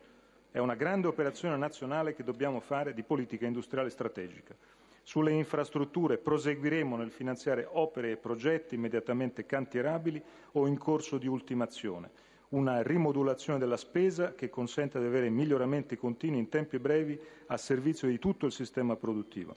È una grande operazione nazionale che dobbiamo fare di politica industriale strategica. Sulle infrastrutture proseguiremo nel finanziare opere e progetti immediatamente cantierabili o in corso di ultimazione. Una rimodulazione della spesa che consente di avere miglioramenti continui in tempi brevi a servizio di tutto il sistema produttivo.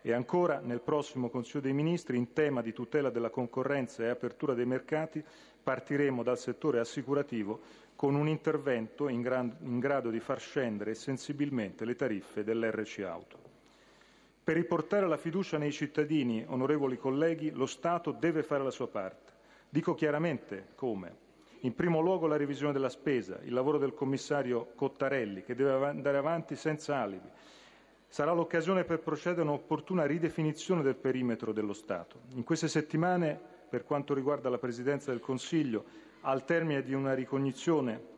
E ancora, nel prossimo Consiglio dei Ministri, in tema di tutela della concorrenza e apertura dei mercati, partiremo dal settore assicurativo con un intervento in, gran, in grado di far scendere sensibilmente le tariffe dell'RC Auto. Per riportare la fiducia nei cittadini, onorevoli colleghi, lo Stato deve fare la sua parte. Dico chiaramente come. In primo luogo la revisione della spesa, il lavoro del commissario Cottarelli, che deve andare avanti senza alibi. Sarà l'occasione per procedere a un'opportuna ridefinizione del perimetro dello Stato. In queste settimane, per quanto riguarda la Presidenza del Consiglio, al termine di una ricognizione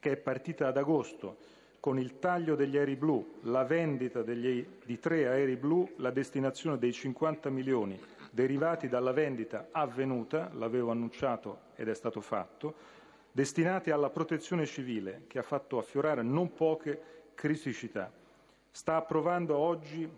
che è partita ad agosto con il taglio degli aerei blu, la vendita degli, di tre aerei blu, la destinazione dei 50 milioni derivati dalla vendita avvenuta, l'avevo annunciato ed è stato fatto, destinati alla protezione civile, che ha fatto affiorare non poche criticità. Sta approvando oggi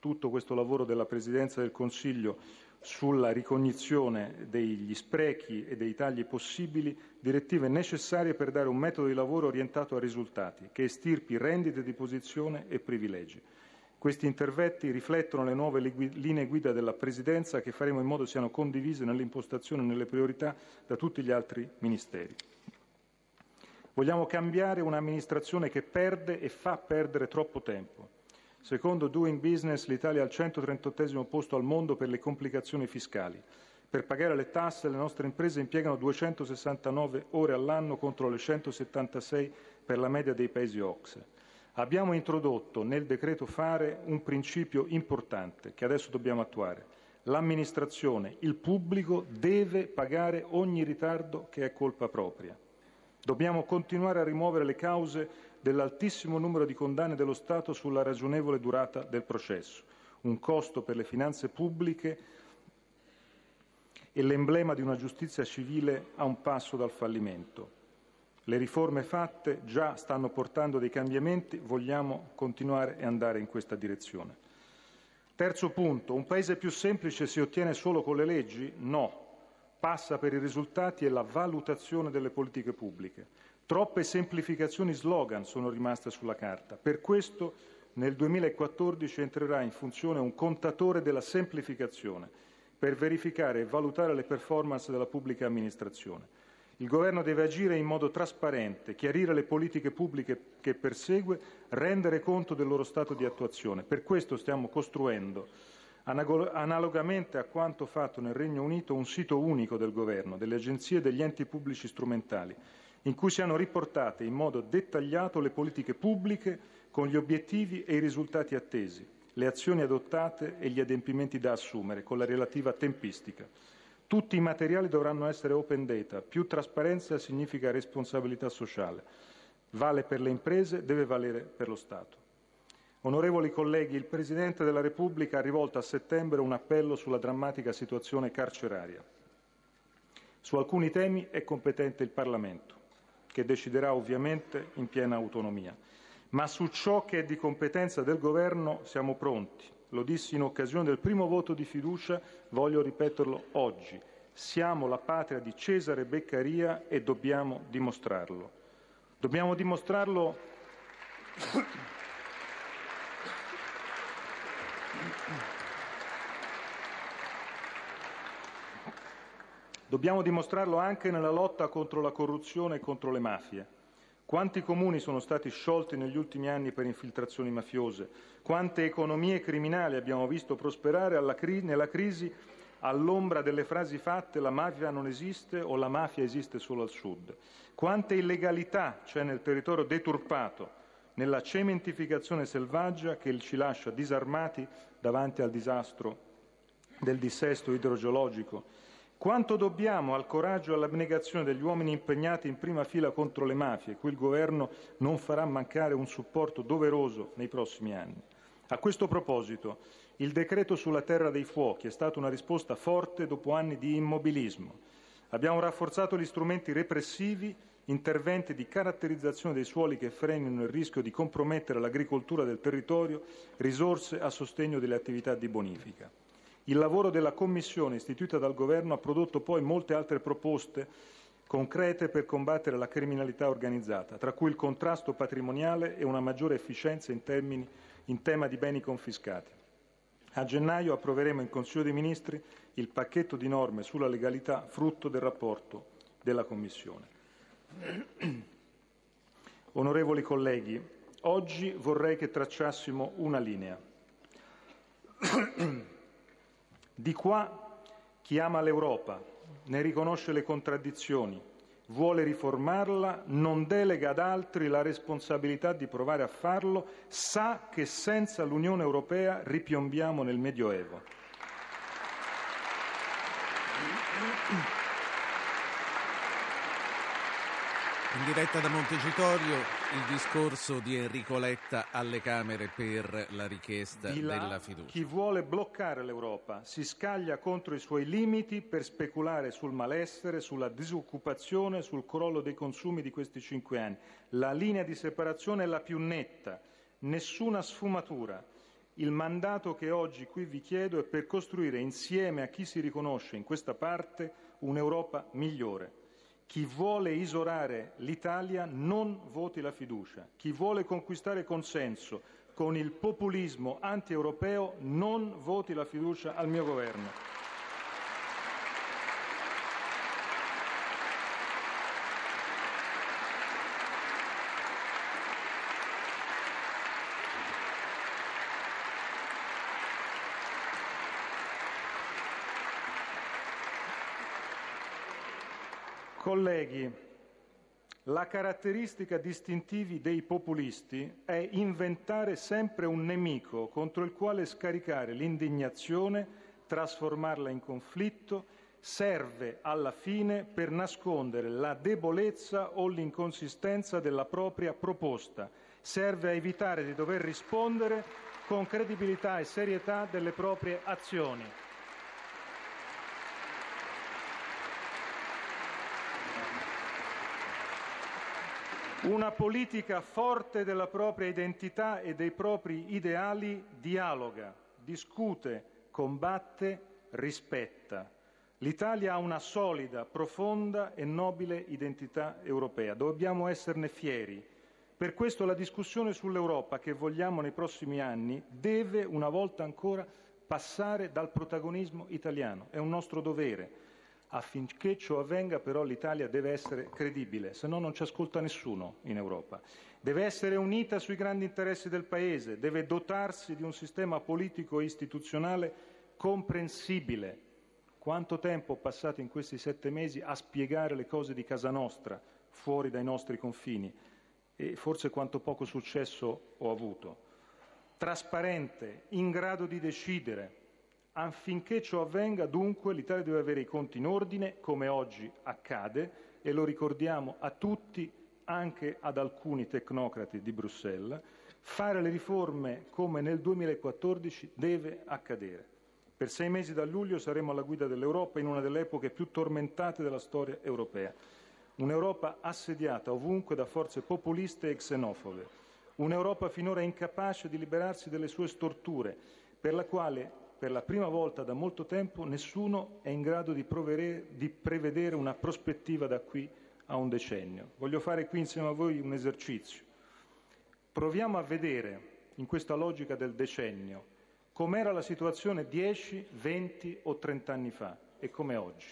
tutto questo lavoro della Presidenza del Consiglio sulla ricognizione degli sprechi e dei tagli possibili, direttive necessarie per dare un metodo di lavoro orientato a risultati, che estirpi rendite di posizione e privilegi. Questi interventi riflettono le nuove linee guida della Presidenza che faremo in modo siano condivise nell'impostazione e nelle priorità da tutti gli altri Ministeri. Vogliamo cambiare un'amministrazione che perde e fa perdere troppo tempo. Secondo Doing Business l'Italia è al 138 posto al mondo per le complicazioni fiscali. Per pagare le tasse le nostre imprese impiegano 269 ore all'anno contro le 176 per la media dei paesi OXE. Abbiamo introdotto nel decreto fare un principio importante che adesso dobbiamo attuare. L'amministrazione, il pubblico deve pagare ogni ritardo che è colpa propria. Dobbiamo continuare a rimuovere le cause dell'altissimo numero di condanne dello Stato sulla ragionevole durata del processo, un costo per le finanze pubbliche e l'emblema di una giustizia civile a un passo dal fallimento. Le riforme fatte già stanno portando dei cambiamenti, vogliamo continuare e andare in questa direzione. Terzo punto, un Paese più semplice si ottiene solo con le leggi? No. passa per i risultati e la valutazione delle politiche pubbliche. Troppe semplificazioni slogan sono rimaste sulla carta. Per questo nel 2014 entrerà in funzione un contatore della semplificazione per verificare e valutare le performance della pubblica amministrazione. Il Governo deve agire in modo trasparente, chiarire le politiche pubbliche che persegue, rendere conto del loro stato di attuazione. Per questo stiamo costruendo, analogamente a quanto fatto nel Regno Unito, un sito unico del Governo, delle agenzie e degli enti pubblici strumentali, in cui siano riportate in modo dettagliato le politiche pubbliche con gli obiettivi e i risultati attesi, le azioni adottate e gli adempimenti da assumere, con la relativa tempistica. Tutti i materiali dovranno essere open data. Più trasparenza significa responsabilità sociale. Vale per le imprese, deve valere per lo Stato. Onorevoli colleghi, il Presidente della Repubblica ha rivolto a settembre un appello sulla drammatica situazione carceraria. Su alcuni temi è competente il Parlamento, che deciderà ovviamente in piena autonomia. Ma su ciò che è di competenza del Governo siamo pronti lo dissi in occasione del primo voto di fiducia, voglio ripeterlo oggi. Siamo la patria di Cesare Beccaria e dobbiamo dimostrarlo. Dobbiamo dimostrarlo Dobbiamo dimostrarlo anche nella lotta contro la corruzione e contro le mafie. Quanti comuni sono stati sciolti negli ultimi anni per infiltrazioni mafiose? Quante economie criminali abbiamo visto prosperare nella crisi all'ombra delle frasi fatte la mafia non esiste o la mafia esiste solo al sud? Quante illegalità c'è nel territorio deturpato, nella cementificazione selvaggia che ci lascia disarmati davanti al disastro del dissesto idrogeologico? Quanto dobbiamo al coraggio e all'abnegazione degli uomini impegnati in prima fila contro le mafie, cui il Governo non farà mancare un supporto doveroso nei prossimi anni. A questo proposito, il decreto sulla terra dei fuochi è stata una risposta forte dopo anni di immobilismo. Abbiamo rafforzato gli strumenti repressivi, interventi di caratterizzazione dei suoli che frenino il rischio di compromettere l'agricoltura del territorio, risorse a sostegno delle attività di bonifica. Il lavoro della Commissione istituita dal Governo ha prodotto poi molte altre proposte concrete per combattere la criminalità organizzata, tra cui il contrasto patrimoniale e una maggiore efficienza in, termini, in tema di beni confiscati. A gennaio approveremo in Consiglio dei Ministri il pacchetto di norme sulla legalità frutto del rapporto della Commissione. Onorevoli colleghi, oggi vorrei che tracciassimo una linea. Di qua chi ama l'Europa, ne riconosce le contraddizioni, vuole riformarla, non delega ad altri la responsabilità di provare a farlo, sa che senza l'Unione Europea ripiombiamo nel Medioevo. In diretta da Montecitorio il discorso di Enrico Letta alle Camere per la richiesta Di là, della fiducia. Chi vuole bloccare l'Europa si scaglia contro i suoi limiti per speculare sul malessere, sulla disoccupazione, sul crollo dei consumi di questi cinque anni. La linea di separazione è la più netta, nessuna sfumatura. Il mandato che oggi qui vi chiedo è per costruire insieme a chi si riconosce in questa parte un'Europa migliore. Chi vuole isolare l'Italia non voti la fiducia. Chi vuole conquistare consenso con il populismo antieuropeo non voti la fiducia al mio governo. Colleghi, la caratteristica distintiva dei populisti è inventare sempre un nemico contro il quale scaricare l'indignazione, trasformarla in conflitto, serve alla fine per nascondere la debolezza o l'inconsistenza della propria proposta, serve a evitare di dover rispondere con credibilità e serietà delle proprie azioni. Una politica forte della propria identità e dei propri ideali dialoga, discute, combatte, rispetta. L'Italia ha una solida, profonda e nobile identità europea. Dobbiamo esserne fieri. Per questo la discussione sull'Europa che vogliamo nei prossimi anni deve, una volta ancora, passare dal protagonismo italiano. È un nostro dovere. Affinché ciò avvenga, però, l'Italia deve essere credibile, se no non ci ascolta nessuno in Europa. Deve essere unita sui grandi interessi del Paese, deve dotarsi di un sistema politico e istituzionale comprensibile. Quanto tempo ho passato in questi sette mesi a spiegare le cose di casa nostra, fuori dai nostri confini, e forse quanto poco successo ho avuto. Trasparente, in grado di decidere, Affinché ciò avvenga, dunque, l'Italia deve avere i conti in ordine, come oggi accade, e lo ricordiamo a tutti, anche ad alcuni tecnocrati di Bruxelles, fare le riforme come nel 2014 deve accadere. Per sei mesi da luglio saremo alla guida dell'Europa in una delle epoche più tormentate della storia europea. Un'Europa assediata ovunque da forze populiste e xenofobe. Un'Europa finora incapace di liberarsi delle sue storture, per la quale per la prima volta da molto tempo nessuno è in grado di, di prevedere una prospettiva da qui a un decennio. Voglio fare qui insieme a voi un esercizio. Proviamo a vedere, in questa logica del decennio, com'era la situazione 10, 20 o 30 anni fa e com'è oggi.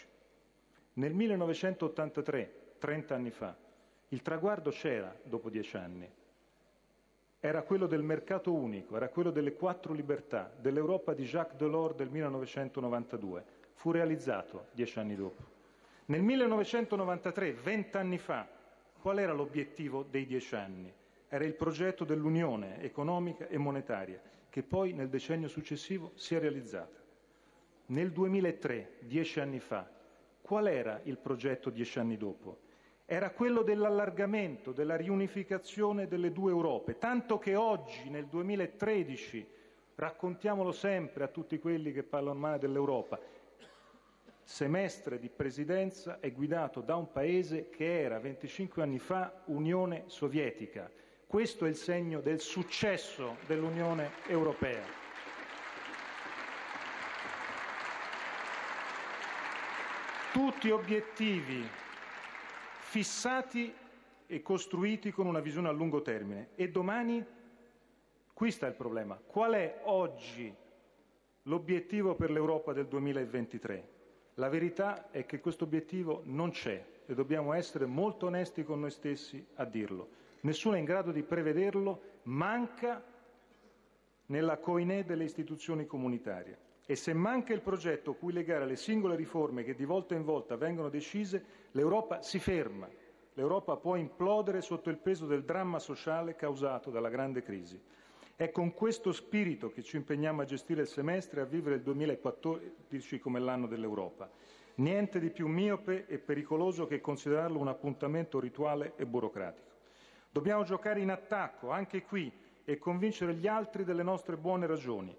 Nel 1983, 30 anni fa, il traguardo c'era dopo dieci anni, era quello del mercato unico, era quello delle quattro libertà, dell'Europa di Jacques Delors del 1992. Fu realizzato dieci anni dopo. Nel 1993, vent'anni fa, qual era l'obiettivo dei dieci anni? Era il progetto dell'Unione economica e monetaria, che poi nel decennio successivo si è realizzata. Nel 2003, dieci anni fa, qual era il progetto dieci anni dopo? Era quello dell'allargamento, della riunificazione delle due Europe, tanto che oggi, nel 2013, raccontiamolo sempre a tutti quelli che parlano male dell'Europa, semestre di presidenza è guidato da un paese che era 25 anni fa Unione Sovietica. Questo è il segno del successo dell'Unione Europea. Tutti obiettivi fissati e costruiti con una visione a lungo termine. E domani? Qui sta il problema. Qual è oggi l'obiettivo per l'Europa del 2023? La verità è che questo obiettivo non c'è e dobbiamo essere molto onesti con noi stessi a dirlo. Nessuno è in grado di prevederlo, manca nella coinè delle istituzioni comunitarie. E se manca il progetto cui legare le singole riforme che di volta in volta vengono decise, l'Europa si ferma. L'Europa può implodere sotto il peso del dramma sociale causato dalla grande crisi. È con questo spirito che ci impegniamo a gestire il semestre e a vivere il 2014 come l'anno dell'Europa. Niente di più miope e pericoloso che considerarlo un appuntamento rituale e burocratico. Dobbiamo giocare in attacco, anche qui, e convincere gli altri delle nostre buone ragioni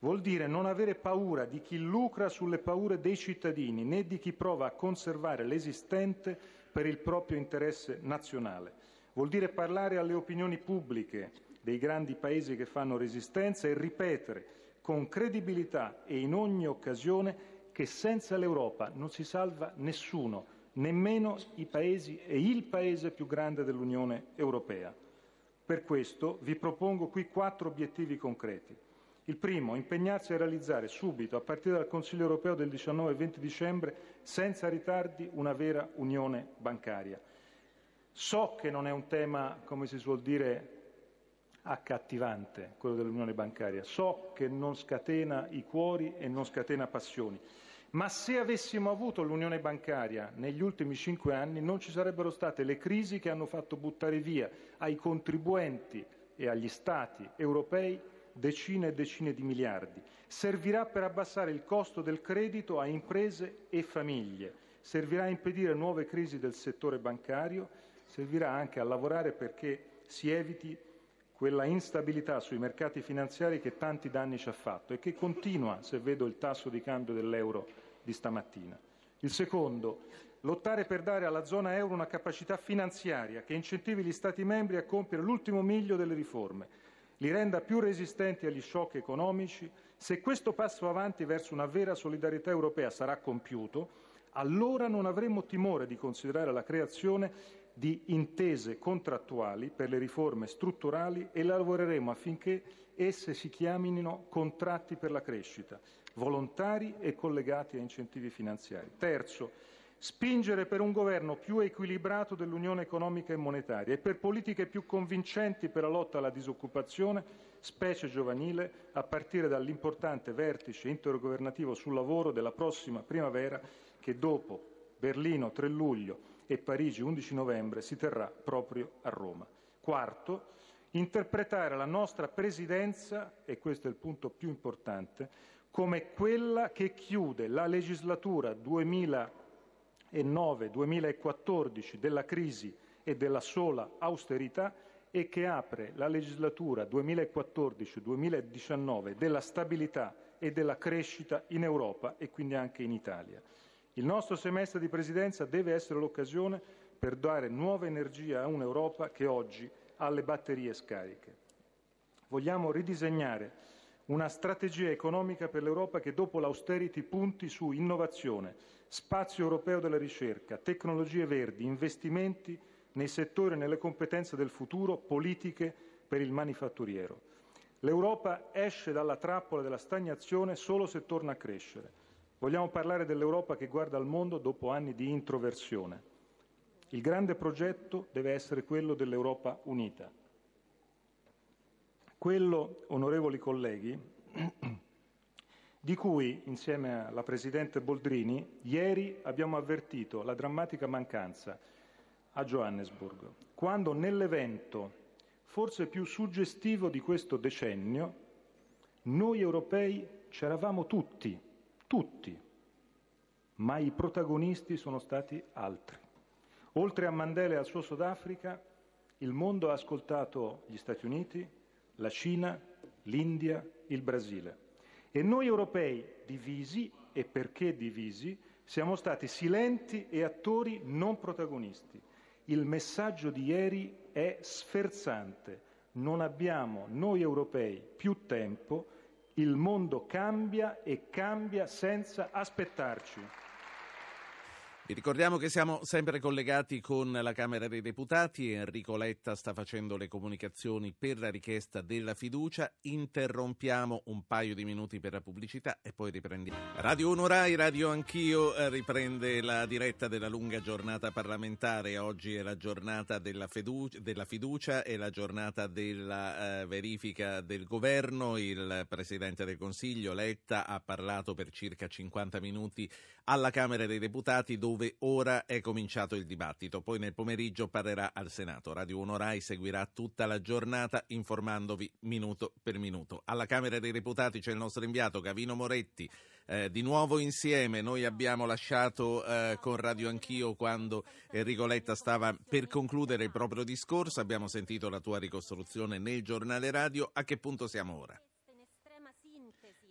vuol dire non avere paura di chi lucra sulle paure dei cittadini, né di chi prova a conservare l'esistente per il proprio interesse nazionale. Vuol dire parlare alle opinioni pubbliche dei grandi paesi che fanno resistenza e ripetere con credibilità e in ogni occasione che senza l'Europa non si salva nessuno, nemmeno i paesi e il paese più grande dell'Unione Europea. Per questo vi propongo qui quattro obiettivi concreti. Il primo, impegnarsi a realizzare subito, a partire dal Consiglio europeo del 19 e 20 dicembre, senza ritardi, una vera unione bancaria. So che non è un tema, come si suol dire, accattivante, quello dell'unione bancaria. So che non scatena i cuori e non scatena passioni. Ma se avessimo avuto l'unione bancaria negli ultimi cinque anni non ci sarebbero state le crisi che hanno fatto buttare via ai contribuenti e agli Stati europei decine e decine di miliardi. Servirà per abbassare il costo del credito a imprese e famiglie, servirà a impedire nuove crisi del settore bancario, servirà anche a lavorare perché si eviti quella instabilità sui mercati finanziari che tanti danni ci ha fatto e che continua se vedo il tasso di cambio dell'euro di stamattina. Il secondo, lottare per dare alla zona euro una capacità finanziaria che incentivi gli Stati membri a compiere l'ultimo miglio delle riforme, li renda più resistenti agli shock economici Se questo passo avanti verso una vera solidarietà europea sarà compiuto, allora non avremo timore di considerare la creazione di intese contrattuali per le riforme strutturali e lavoreremo affinché esse si chiamino contratti per la crescita, volontari e collegati a incentivi finanziari. Terzo, spingere per un governo più equilibrato dell'Unione economica e monetaria e per politiche più convincenti per la lotta alla disoccupazione, specie giovanile, a partire dall'importante vertice intergovernativo sul lavoro della prossima primavera che dopo Berlino 3 luglio e Parigi 11 novembre si terrà proprio a Roma. Quarto, interpretare la nostra Presidenza, e questo è il punto più importante, come quella che chiude la legislatura 2000 2009-2014 della crisi e della sola austerità e che apre la legislatura 2014-2019 della stabilità e della crescita in Europa e quindi anche in Italia. Il nostro semestre di Presidenza deve essere l'occasione per dare nuova energia a un'Europa che oggi ha le batterie scariche. Vogliamo ridisegnare una strategia economica per l'Europa che dopo l'austerity punti su innovazione, spazio europeo della ricerca, tecnologie verdi, investimenti nei settori e nelle competenze del futuro, politiche per il manifatturiero. L'Europa esce dalla trappola della stagnazione solo se torna a crescere. Vogliamo parlare dell'Europa che guarda al mondo dopo anni di introversione. Il grande progetto deve essere quello dell'Europa unita quello, onorevoli colleghi, di cui, insieme alla Presidente Boldrini, ieri abbiamo avvertito la drammatica mancanza a Johannesburg, quando nell'evento forse più suggestivo di questo decennio, noi europei c'eravamo tutti, tutti, ma i protagonisti sono stati altri. Oltre a Mandela e al suo Sudafrica, il mondo ha ascoltato gli Stati Uniti, la Cina, l'India, il Brasile. E noi europei, divisi, e perché divisi, siamo stati silenti e attori non protagonisti. Il messaggio di ieri è sferzante. Non abbiamo, noi europei, più tempo, il mondo cambia e cambia senza aspettarci. Vi ricordiamo che siamo sempre collegati con la Camera dei Deputati. Enrico Letta sta facendo le comunicazioni per la richiesta della fiducia. Interrompiamo un paio di minuti per la pubblicità e poi riprendiamo. Radio 1 Rai, Radio Anch'io eh, riprende la diretta della lunga giornata parlamentare. Oggi è la giornata della, fiducia, della fiducia e la giornata della eh, verifica del governo. Il Presidente del Consiglio Letta ha parlato per circa 50 minuti alla Camera dei Deputati dove ora è cominciato il dibattito. Poi nel pomeriggio parlerà al Senato. Radio 1 Rai seguirà tutta la giornata informandovi minuto per minuto. Alla Camera dei Deputati c'è il nostro inviato Gavino Moretti. Eh, di nuovo insieme, noi abbiamo lasciato eh, con Radio Anch'io quando Enrico Letta stava per concludere il proprio discorso, abbiamo sentito la tua ricostruzione nel giornale radio, a che punto siamo ora?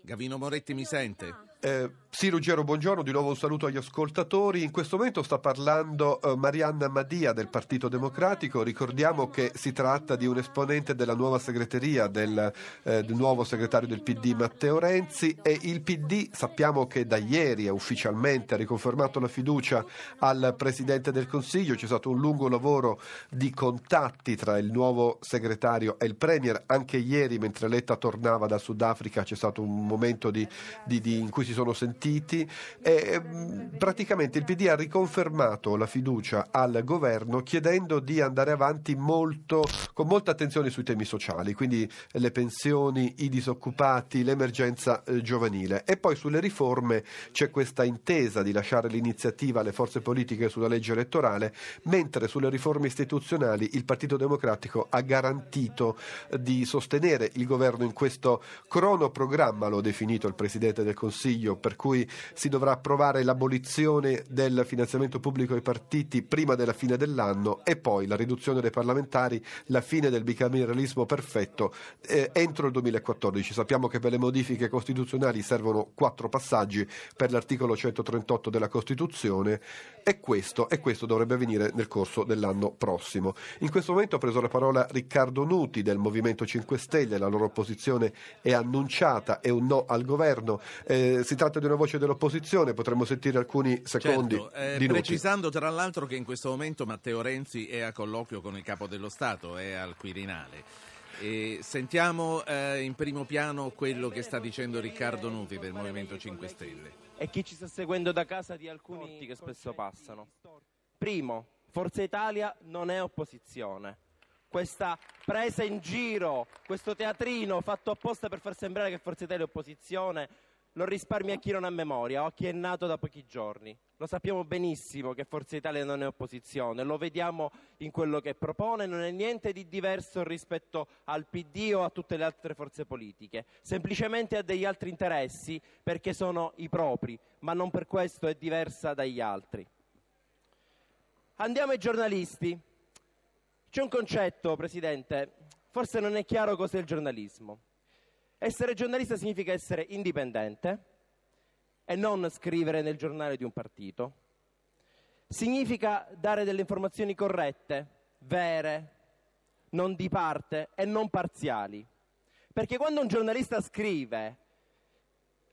Gavino Moretti mi sente? Eh, sì, Ruggero, buongiorno, di nuovo un saluto agli ascoltatori. In questo momento sta parlando eh, Marianna Madia del Partito Democratico. Ricordiamo che si tratta di un esponente della nuova segreteria del, eh, del, nuovo segretario del PD Matteo Renzi e il PD sappiamo che da ieri ufficialmente ha riconfermato la fiducia al Presidente del Consiglio. C'è stato un lungo lavoro di contatti tra il nuovo segretario e il Premier. Anche ieri, mentre Letta tornava dal Sudafrica, c'è stato un momento di, di, di, in cui si sono sentiti e mm, praticamente il PD ha riconfermato la fiducia al governo chiedendo di andare avanti molto, con molta attenzione sui temi sociali, quindi le pensioni, i disoccupati, l'emergenza eh, giovanile. E poi sulle riforme c'è questa intesa di lasciare l'iniziativa alle forze politiche sulla legge elettorale, mentre sulle riforme istituzionali il Partito Democratico ha garantito di sostenere il governo in questo cronoprogramma, lo definito il Presidente del Consiglio, per cui si dovrà approvare l'abolizione del finanziamento pubblico ai partiti prima della fine dell'anno e poi la riduzione dei parlamentari, la fine del bicameralismo perfetto eh, entro il 2014. Sappiamo che per le modifiche costituzionali servono quattro passaggi per l'articolo 138 della Costituzione e questo, e questo dovrebbe avvenire nel corso dell'anno prossimo. In questo momento ha preso la parola Riccardo Nuti del Movimento 5 Stelle, la loro posizione è annunciata, è un no al governo. Eh, si tratta di una voce dell'opposizione, potremmo sentire alcuni secondi Certo, eh, di precisando tra l'altro che in questo momento Matteo Renzi è a colloquio con il capo dello Stato, è al Quirinale. E sentiamo eh, in primo piano quello che sta dicendo Riccardo Nuti del Movimento 5 Stelle. e chi ci sta seguendo da casa di alcuni che spesso passano. Primo, Forza Italia non è opposizione. Questa presa in giro, questo teatrino fatto apposta per far sembrare che Forza Italia è opposizione, lo risparmia a chi non ha memoria o a chi è nato da pochi giorni. Lo sappiamo benissimo che Forza Italia non è opposizione, lo vediamo in quello che propone, non è niente di diverso rispetto al PD o a tutte le altre forze politiche, semplicemente ha degli altri interessi perché sono i propri, ma non per questo è diversa dagli altri. Andiamo ai giornalisti. C'è un concetto, Presidente, forse non è chiaro cos'è il giornalismo. Essere giornalista significa essere indipendente e non scrivere nel giornale di un partito. Significa dare delle informazioni corrette, vere, non di parte e non parziali. Perché quando un giornalista scrive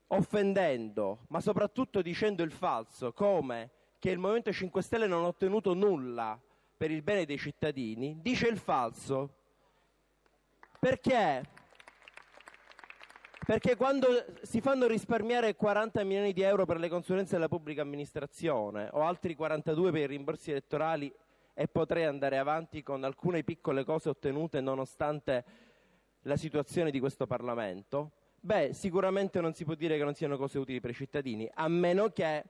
offendendo, ma soprattutto dicendo il falso, come che il Movimento 5 Stelle non ha ottenuto nulla per il bene dei cittadini, dice il falso. Perché? Perché quando si fanno risparmiare 40 milioni di euro per le consulenze della pubblica amministrazione o altri 42 per i rimborsi elettorali e potrei andare avanti con alcune piccole cose ottenute nonostante la situazione di questo Parlamento, beh, sicuramente non si può dire che non siano cose utili per i cittadini, a meno che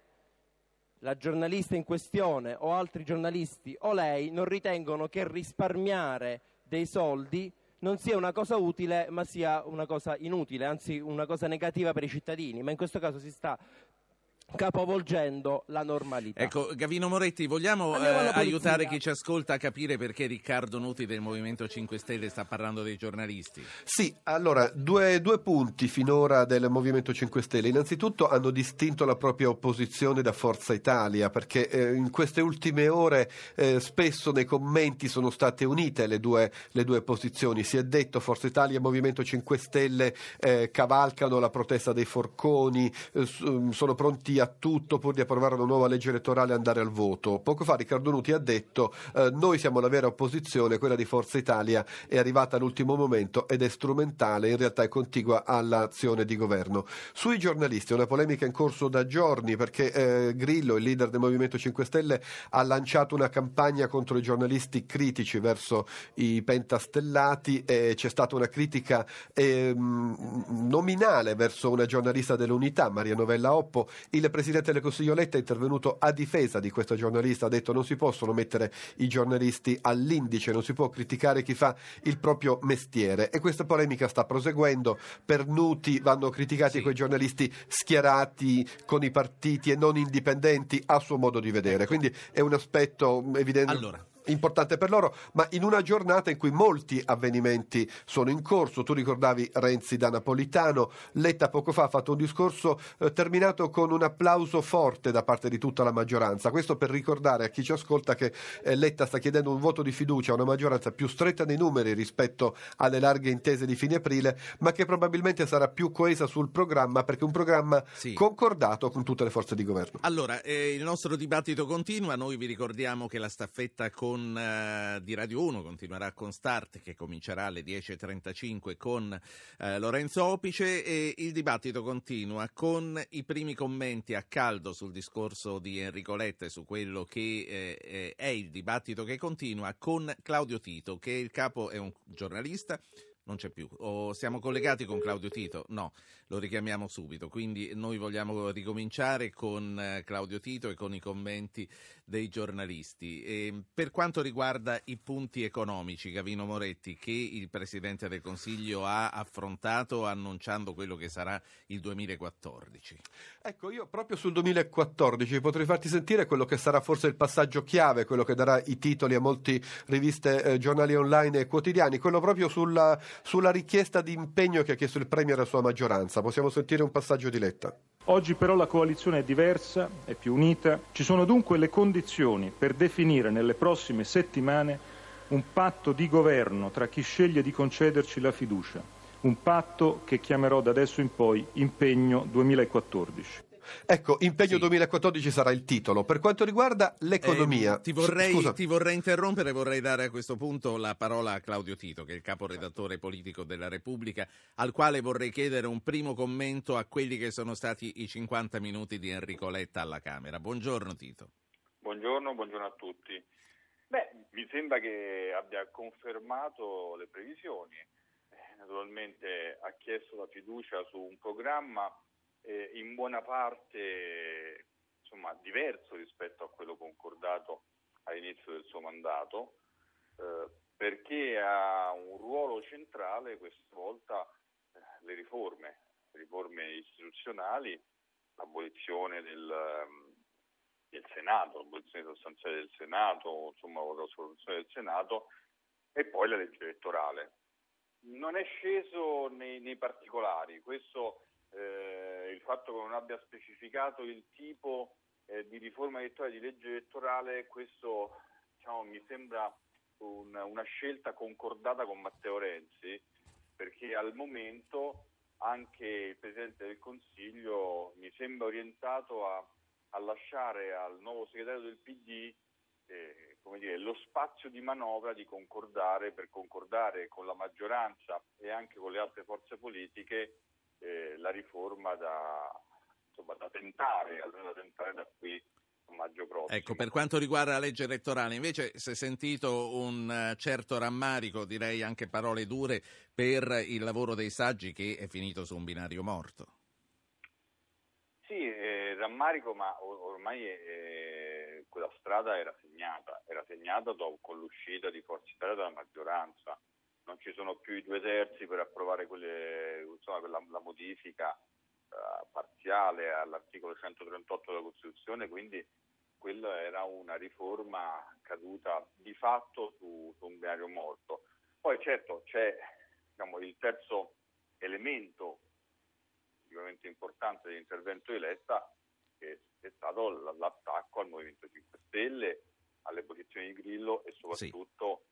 la giornalista in questione o altri giornalisti o lei non ritengono che risparmiare dei soldi non sia una cosa utile, ma sia una cosa inutile, anzi una cosa negativa per i cittadini. Ma in questo caso si sta capovolgendo la normalità. Ecco, Gavino Moretti, vogliamo eh, aiutare chi ci ascolta a capire perché Riccardo Nuti del Movimento 5 Stelle sta parlando dei giornalisti? Sì, allora, due, due punti finora del Movimento 5 Stelle. Innanzitutto hanno distinto la propria opposizione da Forza Italia, perché eh, in queste ultime ore eh, spesso nei commenti sono state unite le due, le due posizioni. Si è detto Forza Italia e Movimento 5 Stelle eh, cavalcano la protesta dei forconi, eh, sono pronti a tutto pur di approvare una nuova legge elettorale e andare al voto. Poco fa Riccardo Nuti ha detto eh, noi siamo la vera opposizione, quella di Forza Italia è arrivata all'ultimo momento ed è strumentale, in realtà è contigua all'azione di governo. Sui giornalisti una polemica in corso da giorni perché eh, Grillo, il leader del Movimento 5 Stelle, ha lanciato una campagna contro i giornalisti critici verso i pentastellati e c'è stata una critica ehm, nominale verso una giornalista dell'Unità, Maria Novella Oppo. Il Presidente del Consiglio Letta è intervenuto a difesa di questa giornalista, ha detto non si possono mettere i giornalisti all'indice, non si può criticare chi fa il proprio mestiere e questa polemica sta proseguendo, per Nuti vanno criticati Sì. quei giornalisti schierati con i partiti e non indipendenti a suo modo di vedere, quindi è un aspetto evidente. Allora. Importante per loro, ma in una giornata in cui molti avvenimenti sono in corso, tu ricordavi Renzi da Napolitano, Letta poco fa ha fatto un discorso eh, terminato con un applauso forte da parte di tutta la maggioranza, questo per ricordare a chi ci ascolta che eh, Letta sta chiedendo un voto di fiducia a una maggioranza più stretta nei numeri rispetto alle larghe intese di fine aprile, ma che probabilmente sarà più coesa sul programma perché è un programma Sì. concordato con tutte le forze di governo. Allora, eh, il nostro dibattito continua, noi vi ricordiamo che la staffetta con, eh, di Radio 1 continuerà con Start che comincerà alle 10.35 con eh, Lorenzo Opice e il dibattito continua con i primi commenti a caldo sul discorso di Enrico Letta e su quello che eh, eh, è il dibattito che continua con Claudio Tito che il capo, è un giornalista Non c'è più. O siamo collegati con Claudio Tito? No, lo richiamiamo subito. Quindi noi vogliamo ricominciare con eh, Claudio Tito e con i commenti dei giornalisti. E per quanto riguarda i punti economici, Gavino Moretti, che il Presidente del Consiglio ha affrontato annunciando quello che sarà il 2014. Ecco, io proprio sul 2014 potrei farti sentire quello che sarà forse il passaggio chiave, quello che darà i titoli a molte riviste, eh, giornali online e quotidiani, quello proprio sulla sulla richiesta di impegno che ha chiesto il Premier alla sua maggioranza. Possiamo sentire un passaggio di Letta. Oggi però la coalizione è diversa, è più unita. Ci sono dunque le condizioni per definire nelle prossime settimane un patto di governo tra chi sceglie di concederci la fiducia, un patto che chiamerò da adesso in poi impegno 2014. Ecco, impegno sì. 2014 sarà il titolo. Per quanto riguarda l'economia... Eh, ti, vorrei, ti, vorrei, interrompere, vorrei dare a questo punto la parola a Claudio Tito, che è il caporedattore politico della Repubblica, al quale vorrei chiedere un primo commento a quelli che sono stati i 50 minuti di Enrico Letta alla Camera. Buongiorno Tito. Buongiorno, buongiorno a tutti. Beh, mi sembra che abbia confermato le previsioni. Eh, naturalmente ha chiesto la fiducia su un programma eh, in buona parte insomma, diverso rispetto a quello concordato all'inizio del suo mandato, eh, perché ha un ruolo centrale questa volta eh, le riforme, le riforme istituzionali, l'abolizione del, ehm, del Senato, l'abolizione sostanziale del Senato, insomma la soluzione del Senato e poi la legge elettorale. Non è sceso nei, nei particolari, questo eh, il fatto che non abbia specificato il tipo eh, di riforma elettorale, di legge elettorale, questo diciamo, mi sembra un, una scelta concordata con Matteo Renzi, perché al momento anche il Presidente del Consiglio mi sembra orientato a, a lasciare al nuovo segretario del PD eh, dire, lo spazio di manovra di concordare per concordare con la maggioranza e anche con le altre forze politiche eh, la riforma da, insomma, da tentare, almeno da tentare da qui a maggio prossimo. Ecco, per quanto riguarda la legge elettorale, invece si è sentito un eh, certo rammarico, direi anche parole dure, per il lavoro dei saggi che è finito su un binario morto. Sì, eh, rammarico, ma ormai eh, quella strada era segnata, era segnata dopo, con l'uscita di Forza Italia dalla maggioranza non ci sono più i due terzi per approvare quelle, insomma, quella, la modifica uh, parziale all'articolo 138 della Costituzione, quindi quella era una riforma caduta di fatto su, su un binario morto. Poi certo c'è diciamo, il terzo elemento sicuramente importante dell'intervento di Letta che è stato l'attacco al Movimento 5 Stelle, alle posizioni di Grillo e soprattutto sì.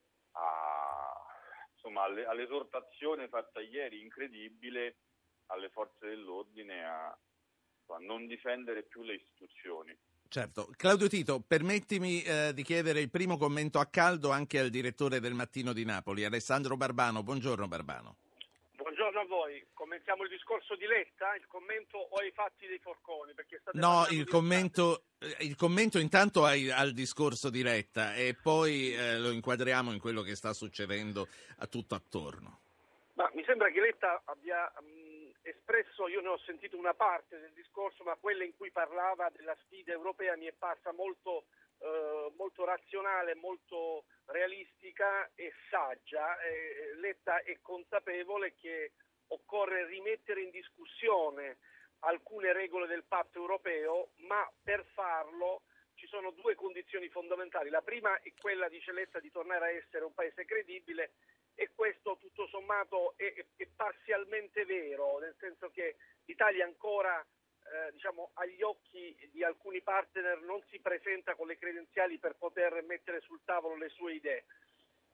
Insomma, all'esortazione fatta ieri incredibile alle forze dell'ordine a, a non difendere più le istituzioni. Certo. Claudio Tito, permettimi eh, di chiedere il primo commento a caldo anche al direttore del Mattino di Napoli, Alessandro Barbano. Buongiorno Barbano. A voi. Commentiamo il discorso di Letta, il commento o ai fatti dei forconi? no, il commento, eh, il commento, intanto ai, al discorso di Letta e poi eh, lo inquadriamo in quello che sta succedendo a tutto attorno. Ma mi sembra che Letta abbia mh, espresso, io ne ho sentito una parte del discorso, ma quella in cui parlava della sfida europea mi è parsa molto eh, molto razionale, molto realistica e saggia. Eh, Letta è consapevole che occorre rimettere in discussione alcune regole del patto europeo, ma per farlo ci sono due condizioni fondamentali. La prima è quella, dice Letta, di tornare a essere un paese credibile e questo tutto sommato è, è parzialmente vero, nel senso che l'Italia ancora eh, diciamo, agli occhi di alcuni partner non si presenta con le credenziali per poter mettere sul tavolo le sue idee.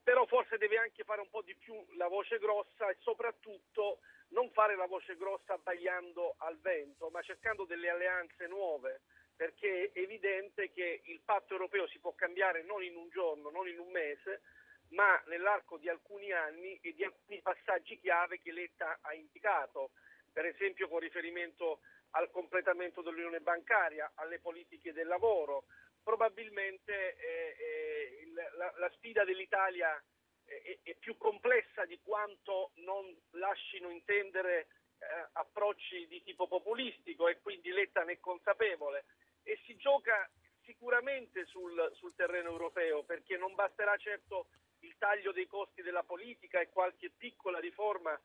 Però forse deve anche fare un po' di più la voce grossa e soprattutto non fare la voce grossa abbagliando al vento, ma cercando delle alleanze nuove, perché è evidente che il patto europeo si può cambiare non in un giorno, non in un mese, ma nell'arco di alcuni anni e di alcuni passaggi chiave che Letta ha indicato, per esempio con riferimento al completamento dell'unione bancaria, alle politiche del lavoro. Probabilmente eh, eh, la, la, sfida dell'Italia è, è più complessa di quanto non lasciano intendere eh, approcci di tipo populistico e quindi Letta ne è consapevole. E si gioca sicuramente sul, sul terreno europeo perché non basterà certo il taglio dei costi della politica e qualche piccola riforma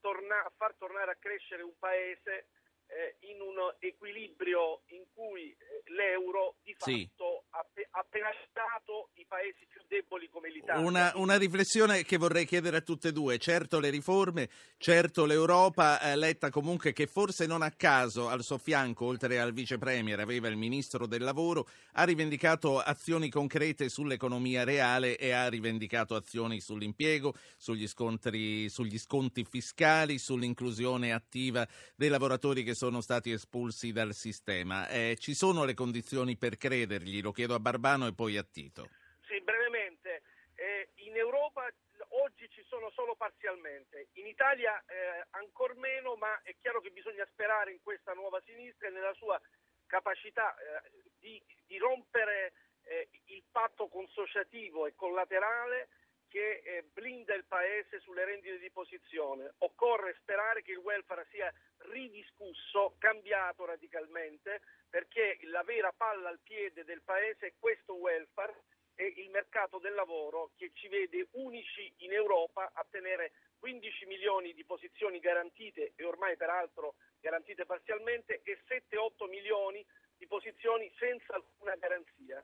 torna, a far tornare a crescere un paese eh, in un equilibrio in cui eh, l'euro di fatto Sì. ha, pe- ha penalizzato i paesi più deboli come l'Italia. Una, una riflessione che vorrei chiedere a tutte e due. Certo le riforme, certo l'Europa, eh, Letta comunque che forse non a caso al suo fianco, oltre al vice premier, aveva il ministro del lavoro, ha rivendicato azioni concrete sull'economia reale e ha rivendicato azioni sull'impiego, sugli, scontri, sugli sconti fiscali, sull'inclusione attiva dei lavoratori che sono stati espulsi dal sistema. Eh, ci sono le condizioni per credergli? Lo chiedo a Barbano e poi a Tito. Sì, brevemente. Eh, in Europa oggi ci sono solo parzialmente, in Italia eh, ancor meno, ma è chiaro che bisogna sperare in questa nuova sinistra e nella sua capacità eh, di, di rompere eh, il patto consociativo e collaterale che eh, blinda il paese sulle rendite di posizione. Occorre sperare che il welfare sia ridiscusso, cambiato radicalmente, perché la vera palla al piede del paese è questo welfare e il mercato del lavoro che ci vede unici in Europa a tenere 15 milioni di posizioni garantite e ormai peraltro garantite parzialmente e 7-8 milioni di posizioni senza alcuna garanzia.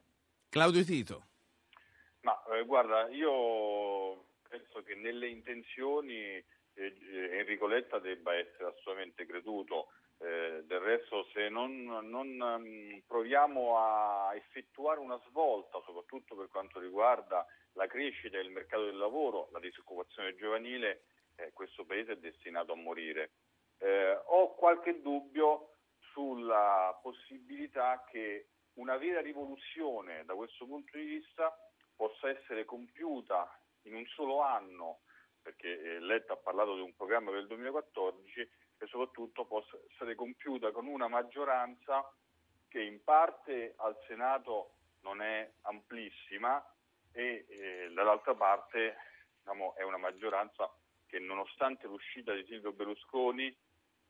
Claudio Tito. Ma eh, guarda, io penso che nelle intenzioni eh, eh, Enrico Letta debba essere assolutamente creduto. Eh, del resto, se non, non, um, proviamo a effettuare una svolta, soprattutto per quanto riguarda la crescita del mercato del lavoro, la disoccupazione giovanile, eh, questo paese è destinato a morire. Eh, ho qualche dubbio sulla possibilità che una vera rivoluzione da questo punto di vista possa essere compiuta in un solo anno, perché eh, Letta ha parlato di un programma per il 2014 e soprattutto possa essere compiuta con una maggioranza che in parte al Senato non è amplissima e eh, dall'altra parte diciamo, è una maggioranza che nonostante l'uscita di Silvio Berlusconi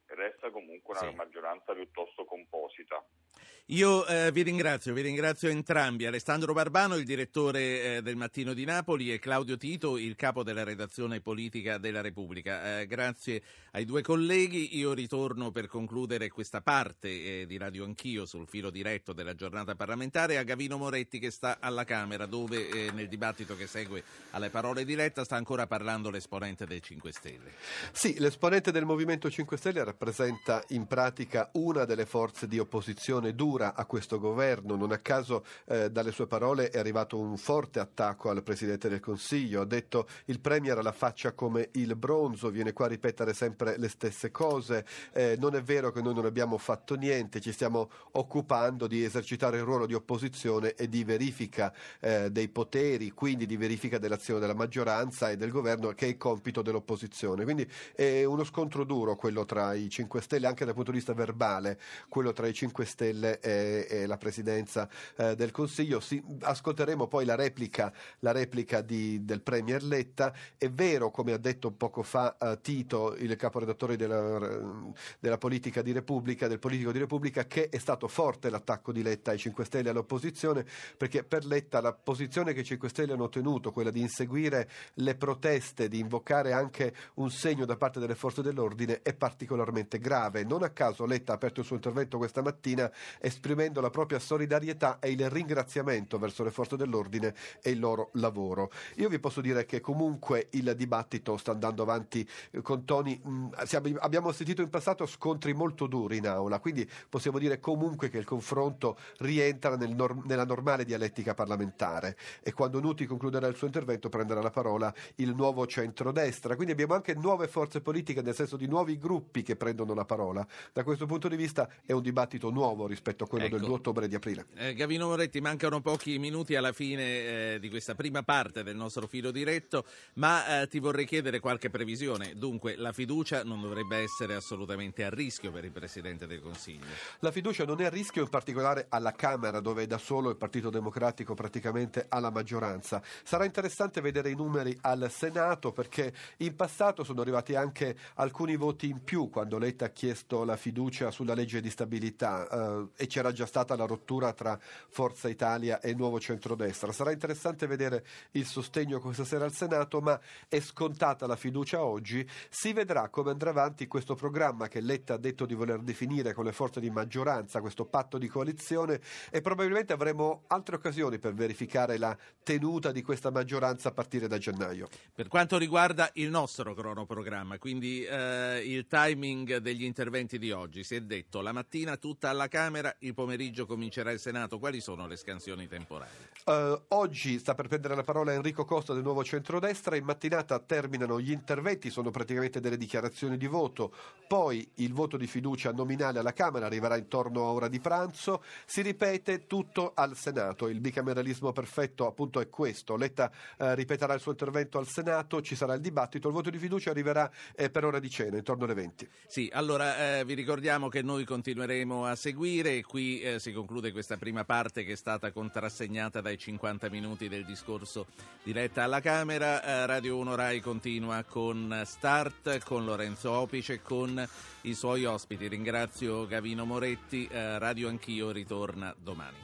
resta comunque una Sì. maggioranza piuttosto composita. Io eh, vi ringrazio, vi ringrazio entrambi. Alessandro Barbano, il direttore eh, del Mattino di Napoli, e Claudio Tito, il capo della redazione politica della Repubblica. Eh, grazie ai due colleghi. Io ritorno per concludere questa parte eh, di Radio Anch'io sul filo diretto della giornata parlamentare a Gavino Moretti che sta alla Camera, dove eh, nel dibattito che segue alle parole di Letta sta ancora parlando l'esponente dei 5 Stelle. Sì, l'esponente del Movimento 5 Stelle rappresenta in pratica una delle forze di opposizione dura a questo governo. Non a caso eh, dalle sue parole è arrivato un forte attacco al Presidente del Consiglio. Ha detto il Premier ha la faccia come il bronzo, viene qua a ripetere sempre le stesse cose. Eh, non è vero che noi non abbiamo fatto niente, ci stiamo occupando di esercitare il ruolo di opposizione e di verifica eh, dei poteri, quindi di verifica dell'azione della maggioranza e del governo, che è il compito dell'opposizione. Quindi è uno scontro duro quello tra i 5 Stelle, anche dal punto di vista verbale, quello tra i 5 Stelle e, e la presidenza eh, del Consiglio. Si- ascolteremo poi la replica, la replica di- del Premier Letta. È vero, come ha detto poco fa eh, Tito, il caporedattore della, della politica di Repubblica, del politico di Repubblica, che è stato forte l'attacco di Letta ai 5 Stelle e all'opposizione, perché per Letta la posizione che i 5 Stelle hanno tenuto, quella di inseguire le proteste, di invocare anche un segno da parte delle forze dell'ordine, è particolarmente grave. Non a caso Letta ha aperto il suo intervento questa mattina esprimendo la propria solidarietà e il ringraziamento verso le forze dell'ordine e il loro lavoro. Io vi posso dire che comunque il dibattito sta andando avanti eh, con toni. siamo- abbiamo sentito in passato scontri molto duri in aula, quindi possiamo dire comunque che il confronto rientra nel nor- nella normale dialettica parlamentare e quando Nuti concluderà il suo intervento prenderà la parola il nuovo centrodestra. Quindi abbiamo anche nuove forze politiche, nel senso di nuovi gruppi che prendono la parola. Da questo punto di vista è un dibattito nuovo rispetto rispetto a quello Ecco. del 2 ottobre di aprile. Eh, Gavino Moretti, mancano pochi minuti alla fine eh, di questa prima parte del nostro filo diretto, ma eh, ti vorrei chiedere qualche previsione. Dunque, la fiducia non dovrebbe essere assolutamente a rischio per il Presidente del Consiglio. La fiducia non è a rischio in particolare alla Camera dove da solo il Partito Democratico praticamente ha la maggioranza. Sarà interessante vedere i numeri al Senato perché in passato sono arrivati anche alcuni voti in più quando Letta ha chiesto la fiducia sulla legge di stabilità eh, e c'era già stata la rottura tra Forza Italia e Nuovo Centrodestra. Sarà interessante vedere il sostegno questa sera al Senato, ma è scontata la fiducia oggi. Si vedrà come andrà avanti questo programma che Letta ha detto di voler definire con le forze di maggioranza, questo patto di coalizione e probabilmente avremo altre occasioni per verificare la tenuta di questa maggioranza a partire da gennaio. Per quanto riguarda il nostro cronoprogramma, quindi eh, il timing degli interventi di oggi, si è detto la mattina tutta alla Camera, il pomeriggio comincerà il Senato. Quali sono le scansioni temporali? Eh, oggi sta per prendere la parola Enrico Costa del Nuovo Centrodestra, in mattinata terminano gli interventi, sono praticamente delle dichiarazioni di voto, poi il voto di fiducia nominale alla Camera arriverà intorno a ora di pranzo, si ripete tutto al Senato, il bicameralismo perfetto appunto è questo, Letta eh, ripeterà il suo intervento al Senato, ci sarà il dibattito, il voto di fiducia arriverà eh, per ora di cena, intorno alle 20. Sì, allora eh, vi ricordiamo che noi continueremo a seguire qui eh, si conclude questa prima parte che è stata contrassegnata dai 50 minuti del discorso diretta alla Camera. Eh, Radio 1 Rai continua con Start, con Lorenzo Opice e con i suoi ospiti. Ringrazio Gavino Moretti, eh, Radio Anch'io ritorna domani.